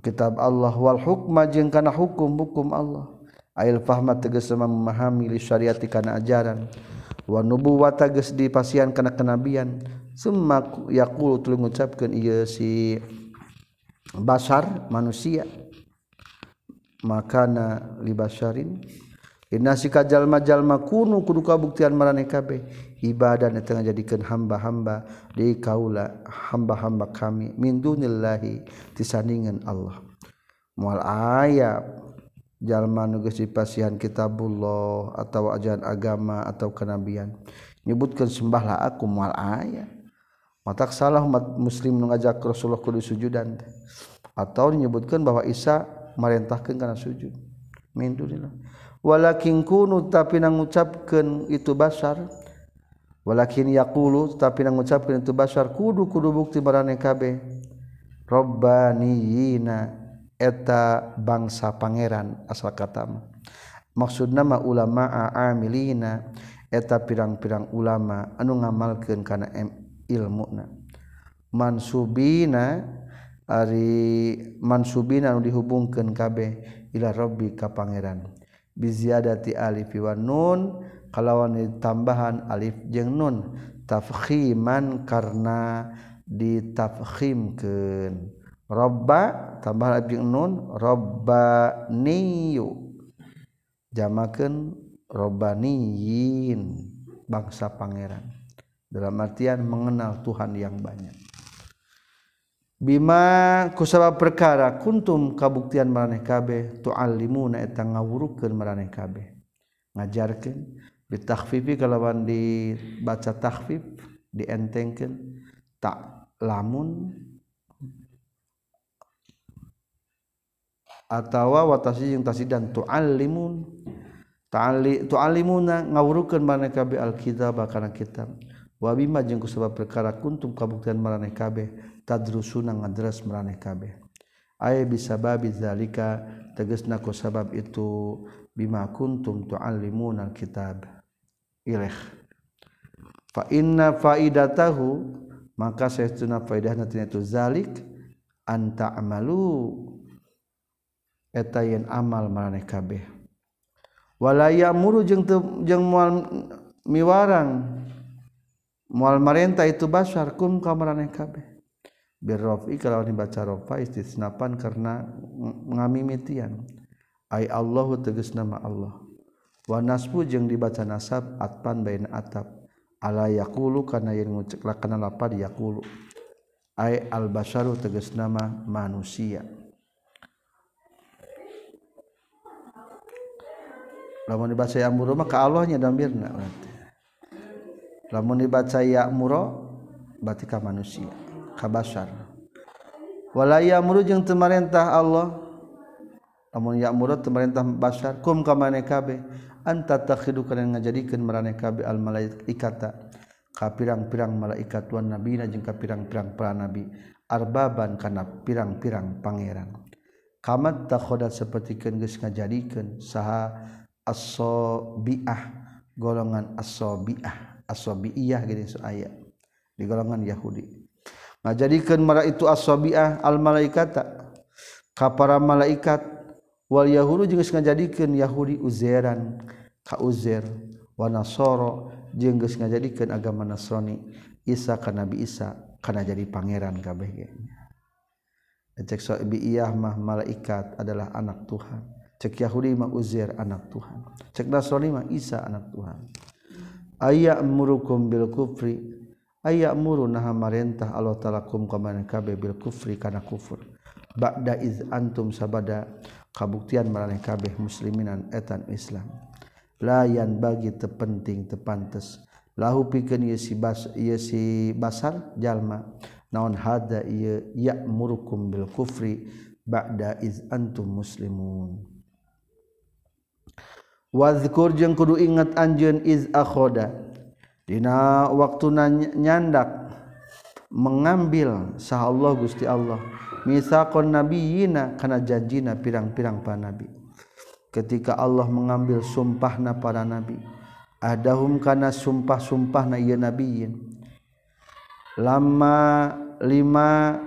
kitab Allah wal hukma jeung kana hukum hukum Allah. Ail fahma tegas memahami li syariati kana ajaran. Wa nubuwata geus dipasian kana kenabian. Summa yaqulu tuluy ngucapkeun ieu si basar manusia. Makana li basarin. Inasi kajallma-jalma kuno kudu kabuktian marane kabeh ibadah yang tengah jadikan hamba-hamba di kaula hamba-hamba kami min dunillahi tisandingan Allah. Mual ayat jalma nu geus dipasihan kitabullah atau ajaran agama atau kenabian. Nyebutkan sembahlah aku mual ayat. Matak salah umat muslim nu ngajak Rasulullah kudu sujudan atau menyebutkan bahwa Isa merintahkan karena sujud. Min dunillah walakin kunu tapi nangucapkeun itu basar. Walakin yaqulu tapi nangucapkeun itu basar. Kudu kudu bukti marane kabeh rabbaniyina eta bangsa pangeran asal kata maksud nama ulama amilina eta pirang-pirang ulama anu ngamalkeun kana ilmuna. Mansubina ari mansubina anu dihubungkeun kabeh ila rabbi ka pangeran. biziadati alif wa nun. Kalawan tambahan alif jeung nun. Tafkhiman karena ditafkhimkeun. Robba tambah alif jeung nun. Robbaniyu. Jamakeun robbaniyin bangsa pangeran. Dalam artian mengenal Tuhan yang banyak. Bima kusabab perkara kuntum kabuktian maraneh kabeh tuallimuna eta ngawurukeun maraneh kabeh. Ngajarkeun bitakhfifi kalawan dibaca takhfif dientengkeun tak lamun atawa watasi jeung tasidan tuallimun ta'ali tuallimuna ngawurukeun maraneh kabeh alkitab kana kitab. Wa bima jeung kusabab perkara kuntum kabuktian maraneh kabeh tadrusuna ngadres meraneh kabeh. Aya bisa babi zalika tegasna ku sabab itu bima kuntum tuallimuna alkitab. Ilaih fa inna faidatahu maka saestuna faidahna tina itu zalik anta amalu eta yen amal maraneh kabeh. Wala ya'muru jeung jeung moal miwarang moal marentah itu basar kum ka maraneh kabeh birrofi kalau dibaca rofa istisnapan karena ngamimitian ay Allahu tegas nama Allah. Wa nasbu jeung dibaca nasab atpan bain atap. Ala yaqulu kana yang nguceklakeun lapad yaqulu. Ay al basharu tegas nama manusia. Lamun dibaca ya'muru mah ka Allahnya damirna berarti. Lamun dibaca ya'muru berarti ka manusia kabasyarwalaaya murujung temarintah Allah. Namun ya murad temarintah basar. Kum ka maneh anta takhidu kana ngajadikeun maraneh kabeh al malaikata. Ka pirang-pirang malaikat wan nabina jeung ka pirang-pirang para nabi arbaban kana pirang-pirang pangeran. Kamat takhodat sapertikeun geus ngajadikeun saha as-sabiah. Golongan as-sabiah. As-sabiiyah aya. Di golongan Yahudi. ngajadikan mara itu aswabiah al malaikata ka para malaikat. Wal yahudu jeung geus ngajadikeun yahudi uzeran ka uzer. Wa nasara jeung geus ngajadikeun agama nasrani. Isa ka Nabi Isa kana jadi pangeran kabeh ge. Cek sobiah mah malaikat adalah anak Tuhan. Cek Yahudi mah uzer anak Tuhan. Cek Nasrani mah Isa anak Tuhan. Ayak murukum bil kufri. Aya muru naha marentah Allah talakum kamana kabeh bil kufri kana kufur. Ba'da iz antum sabada kabuktian maraneh kabeh musliminan etan Islam. Layan bagi tepenting tepantes. Lahu pikeun ieu si bas ieu si basar jalma. Naon hada ieu ya'murukum bil kufri ba'da iz antum muslimun. Wadhkur jeung kudu ingat anjeun iz akhoda Dina waktu nyandak mengambil sah Allah Gusti Allah. Misakon nabiyina kana janjina pirang-pirang para nabi. Ketika Allah mengambil sumpahna para nabi. Adahum kana sumpah-sumpahna ieu nabiyin. Lama lima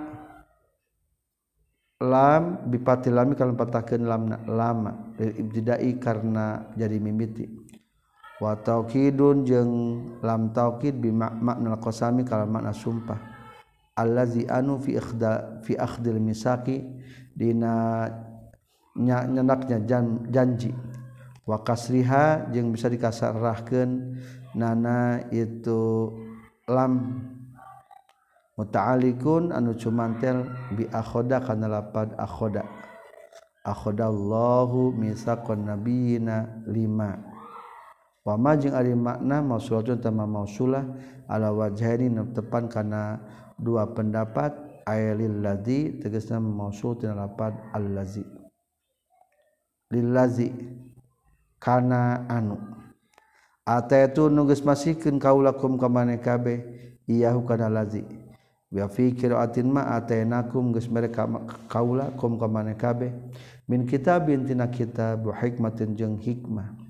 lam bipati lami kalau patakeun lamna lama. Ibtidai karena jadi mimiti watauqidun jeung lam tauqid bi makna qasami kalau makna sumpah. Allazi anu fi ikhda fi akhdil misaki dina nyenaknya jan, janji. Wa kasriha jeung bisa dikasarahkeun nana itu lam. Muta'alikun anu cumantel bi akhoda kana lapad akhoda. Akhodallahu misaqan nabiyina lima. wama jeung ari makna mausulatun tama mausulah ala wajhaini tepan kana dua pendapat aya lil ladzi tegasna mausul tina lapad al ladzi lil ladzi kana anu ataitu nugas masikeun kaulakum ka mane kabeh iyahu kana ladzi wa fi qiraatin ma atainakum geus mereka kaula kum ka mane kabeh. Min kitabin tina kitab wa hikmatin jeung hikmah.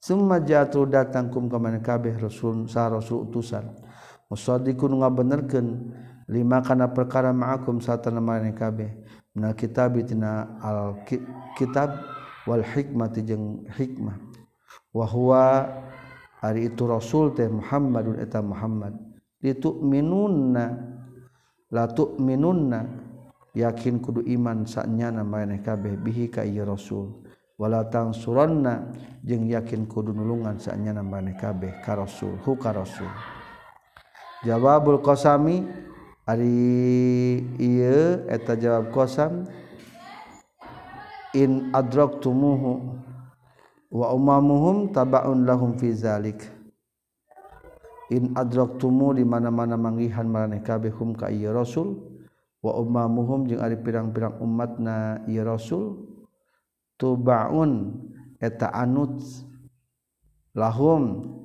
Suma jatuh datang kum kaman kabeh rasul sa rasul utusan. Musaddiqun ngabenerkeun lima kana perkara ma'akum satana maning kabeh. Minal kitab tina al kitab wal hikmati jeung hikmah. Wa huwa ari itu rasul teh Muhammadun eta Muhammad. Litu'minunna la tu'minunna yakin kudu iman saknya na maning kabeh bihi ka ieu rasul. walatang suronna jeung yakin kudu nulungan saatnya nambane kabeh karosul hu karosul jawabul kosami ari eta jawab kosam in adrok tumuhu wa umamuhum tabaun lahum fi zalik. In adrok tumu di mana mana manggihan marane kabeh hum ka iya rasul wa umamuhum jeung ari pirang-pirang umatna iya rasul tubaun eta anut lahum.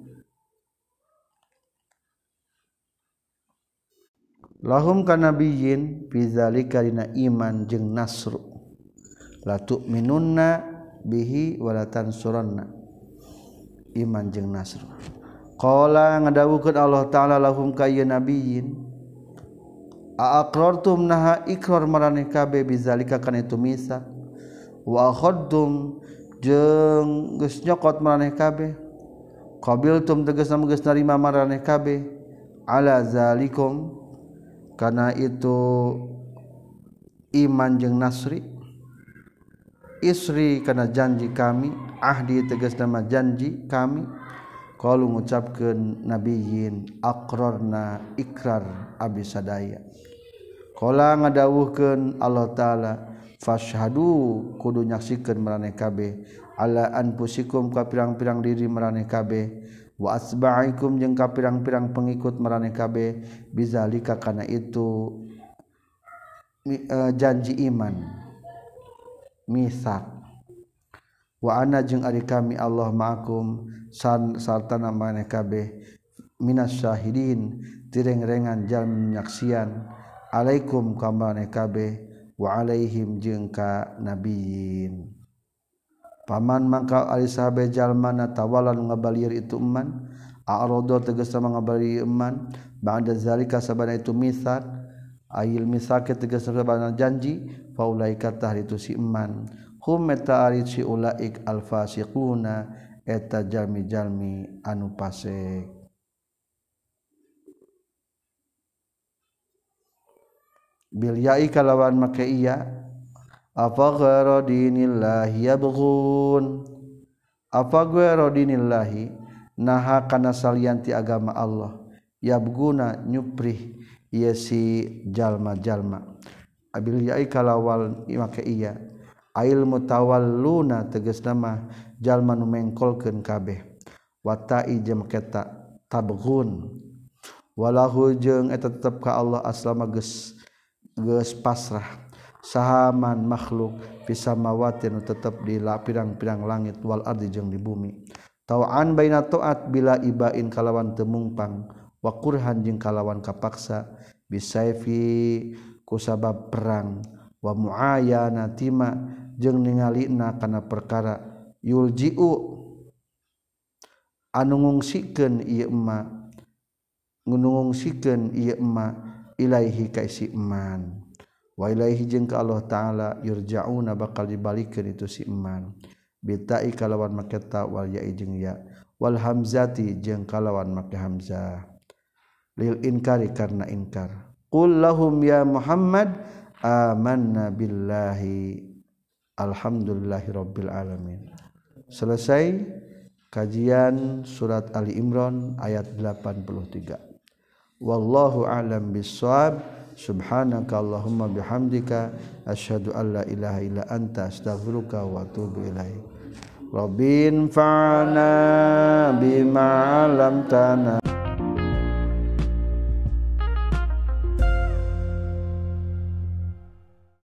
Lahum kanabiyin fizalika dina iman jeung nasru. La tu'minunna bihi wa la tansurunna. Iman jeung nasru. Qala ngadawukeun Allah taala lahum ka nabiyin a aqrartum naha ikrar maraneh kabe bizalika kana itu misa. wakhodum jeng geus nyokot maraneh kabeh. Qabiltum tegasna geus narima maraneh kabeh. Ala zalikum kana itu iman jeung nasri. Isri kana janji kami ahdi tegas nama janji kami. Kalau mengucapkan nabiyin akrorna ikrar abis sadaya. Kala ngadawuhkan Allah Ta'ala fashhadu kudu nyaksikan maraneh kabeh. Ala anfusikum ka pirang-pirang diri maraneh kabeh. Wa asba'ikum jeung ka pirang-pirang pengikut maraneh kabeh. Bizalika kana itu uh, janji iman misak. Wa ana jeung ari kami Allah ma'akum san sartana maneh kabeh. Minas syahidin tireng-rengan jalan nyaksian alaikum ka kabeh waalaihim jengka nabiin paman mangka alisabe jalmana tawalan ngabalir itu eman a'rodo tegesa mangabali eman. Ba'da zalika sabana itu misak ayil misake tegesa sabana janji faulaika tah itu si eman. Hum meta ari si ulaik alfasiquna eta jalmi-jalmi anu pasek. bilyai kalawan make iya. Apa ghara dinillahi yabghun. Apa ghara dinillahi naha kana salianti agama Allah. Yabguna nyuprih ieu si jalma-jalma. Abil yai kalawal make iya. Ail mutawalluna tegas nama jalma nu mengkolkeun kabeh. Watai jeung keta tabghun. Walahu jeung eta tetep ka Allah aslama geus geus pasrah. Sahaman makhluk bisa pisamawatin tetap di pirang-pirang langit wal ardi jeung di bumi. Tau'an baina taat bila ibain kalawan temungpang wa qurhan jeung kalawan kapaksa bisaifi kusabab perang wa muayana tima jeung ningalina kana perkara. Yulji'u anu ngungsikeun ieu emma ngungsikeun ieu emma Ilaihi kaisi iman wailaihi jeung ka Allah taala yurjauna bakal dibalikeun itu si iman bitai kalawan make ta wal ya jeung ya. Wal hamzati jeung kalawan make hamzah. Lil inkari karena inkar. Qul lahum ya muhammad amanna billahi alhamdulillahirabbil alamin. Selesai kajian surat ali imran ayat 83 wallahu a'lam bissawab Subhanaka Allahumma bihamdika asyhadu an la ilaha illa anta astaghfiruka wa atubu ilaik Rabbin fa'ana bima 'allamtana